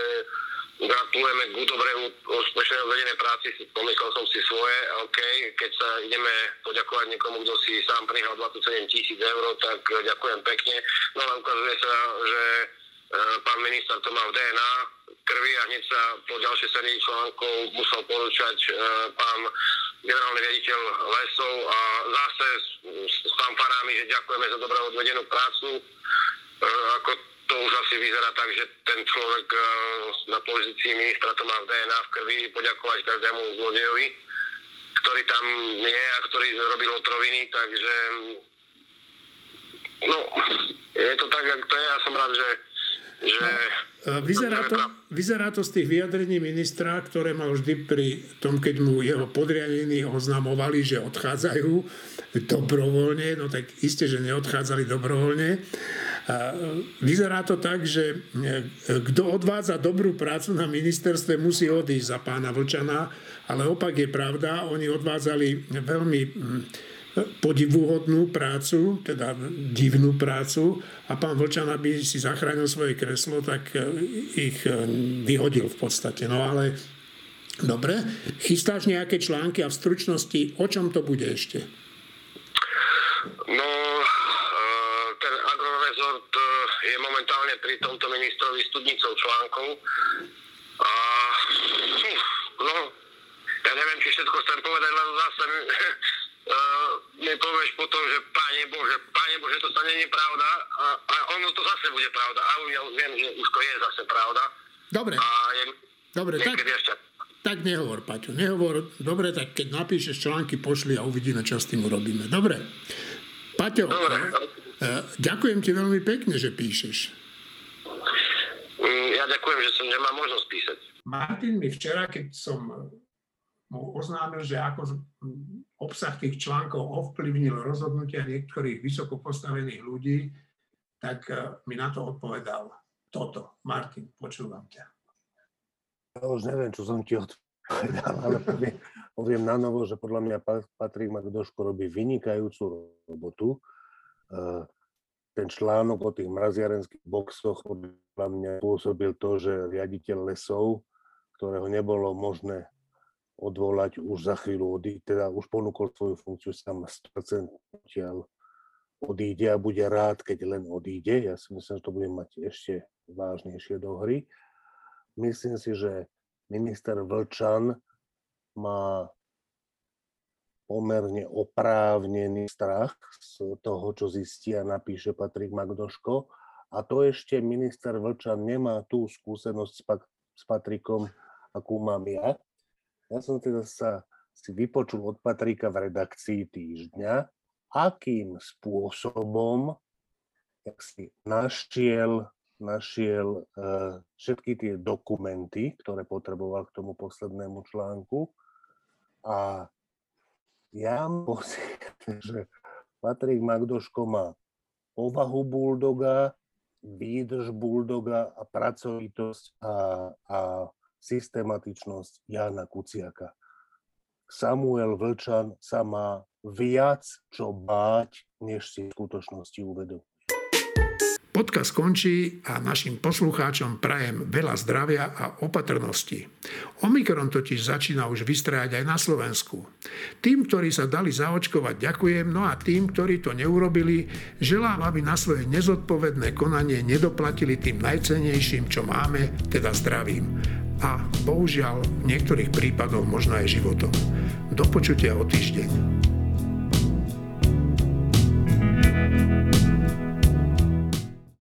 gratulujeme k dobrému úspešnej odvedenej práci, pomyslel som si svoje, OK, keď sa ideme poďakovať niekomu, kto si sám prihal 27 tisíc eur, tak ďakujem pekne. No ale ukazuje sa, že e, pán minister to má v DNA, krvi a hneď sa po ďalšej sérii článkov musel porúčať e, pán generálny riaditeľ lesov a zase s, s fanfarami, že ďakujeme za dobré odvedenú prácu. E, ako to už asi vyzerá tak, že ten človek e, na pozícii ministra to má v DNA v krvi, poďakovať každému zlodejovi, ktorý tam je a ktorý robil otroviny, takže no, je to tak, ako to je. Ja som rád, že že... No, vyzerá, to, vyzerá to z tých vyjadrení ministra, ktoré mal vždy pri tom, keď mu jeho podriadení oznamovali, že odchádzajú dobrovoľne, no tak iste, že neodchádzali dobrovoľne. Vyzerá to tak, že e, kto odvádza dobrú prácu na ministerstve, musí odísť za pána Vlčana, ale opak je pravda, oni odvádzali veľmi podivuhodnú prácu, teda divnú prácu a pán Vlčan, aby si zachránil svoje kreslo, tak e, ich e, vyhodil v podstate. No ale dobre, chystáš nejaké články a v stručnosti, o čom to bude ešte? No, e, ten agrorezort je momentálne pri tomto ministrovi studnicou článkov a hm, no, ja neviem, či všetko chcem povedať, lebo zase mi povieš potom, že Pane Bože, Pane Bože, to sa není pravda a, a ono to zase bude pravda. A ja viem, že už to je zase pravda. Dobre. A je, Dobre, tak, ešte... tak nehovor, Paťo, nehovor. Dobre, tak keď napíšeš články, pošli a uvidíme, čo s tým urobíme. Dobre. Paťo, Dobre. Uh, ďakujem ti veľmi pekne, že píšeš. Mm, ja ďakujem, že som nemá možnosť písať. Martin mi včera, keď som mu oznámil, že ako obsah tých článkov ovplyvnil rozhodnutia niektorých vysoko postavených ľudí, tak e, mi na to odpovedal toto. Martin, počúvam ťa. Ja už neviem, čo som ti odpovedal, [laughs] ale poviem, poviem na novo, že podľa mňa Patrik Magdoško robí vynikajúcu robotu. E, ten článok o tých mraziarenských boxoch podľa mňa pôsobil to, že riaditeľ lesov, ktorého nebolo možné odvolať už za chvíľu, odíde, teda už ponúkol svoju funkciu sám 100% odtiaľ odíde a bude rád, keď len odíde. Ja si myslím, že to bude mať ešte vážnejšie do hry. Myslím si, že minister Vlčan má pomerne oprávnený strach z toho, čo zistí a napíše Patrik Magdoško. A to ešte minister Vlčan nemá tú skúsenosť s Patrikom, akú mám ja. Ja som teda sa si vypočul od Patrika v redakcii týždňa, akým spôsobom jak si našiel, našiel uh, všetky tie dokumenty, ktoré potreboval k tomu poslednému článku. A ja pocit, [laughs] že Patrik Magdoško má povahu buldoga, výdrž buldoga a pracovitosť a, a systematičnosť Jana Kuciaka. Samuel Vlčan sa má viac čo báť, než si v skutočnosti uvedomuje. Podcast končí a našim poslucháčom prajem veľa zdravia a opatrnosti. Omikron totiž začína už vystrajať aj na Slovensku. Tým, ktorí sa dali zaočkovať, ďakujem, no a tým, ktorí to neurobili, želám, aby na svoje nezodpovedné konanie nedoplatili tým najcenejším, čo máme, teda zdravím a bohužiaľ v niektorých prípadoch možno aj životom. Do počutia o týždeň.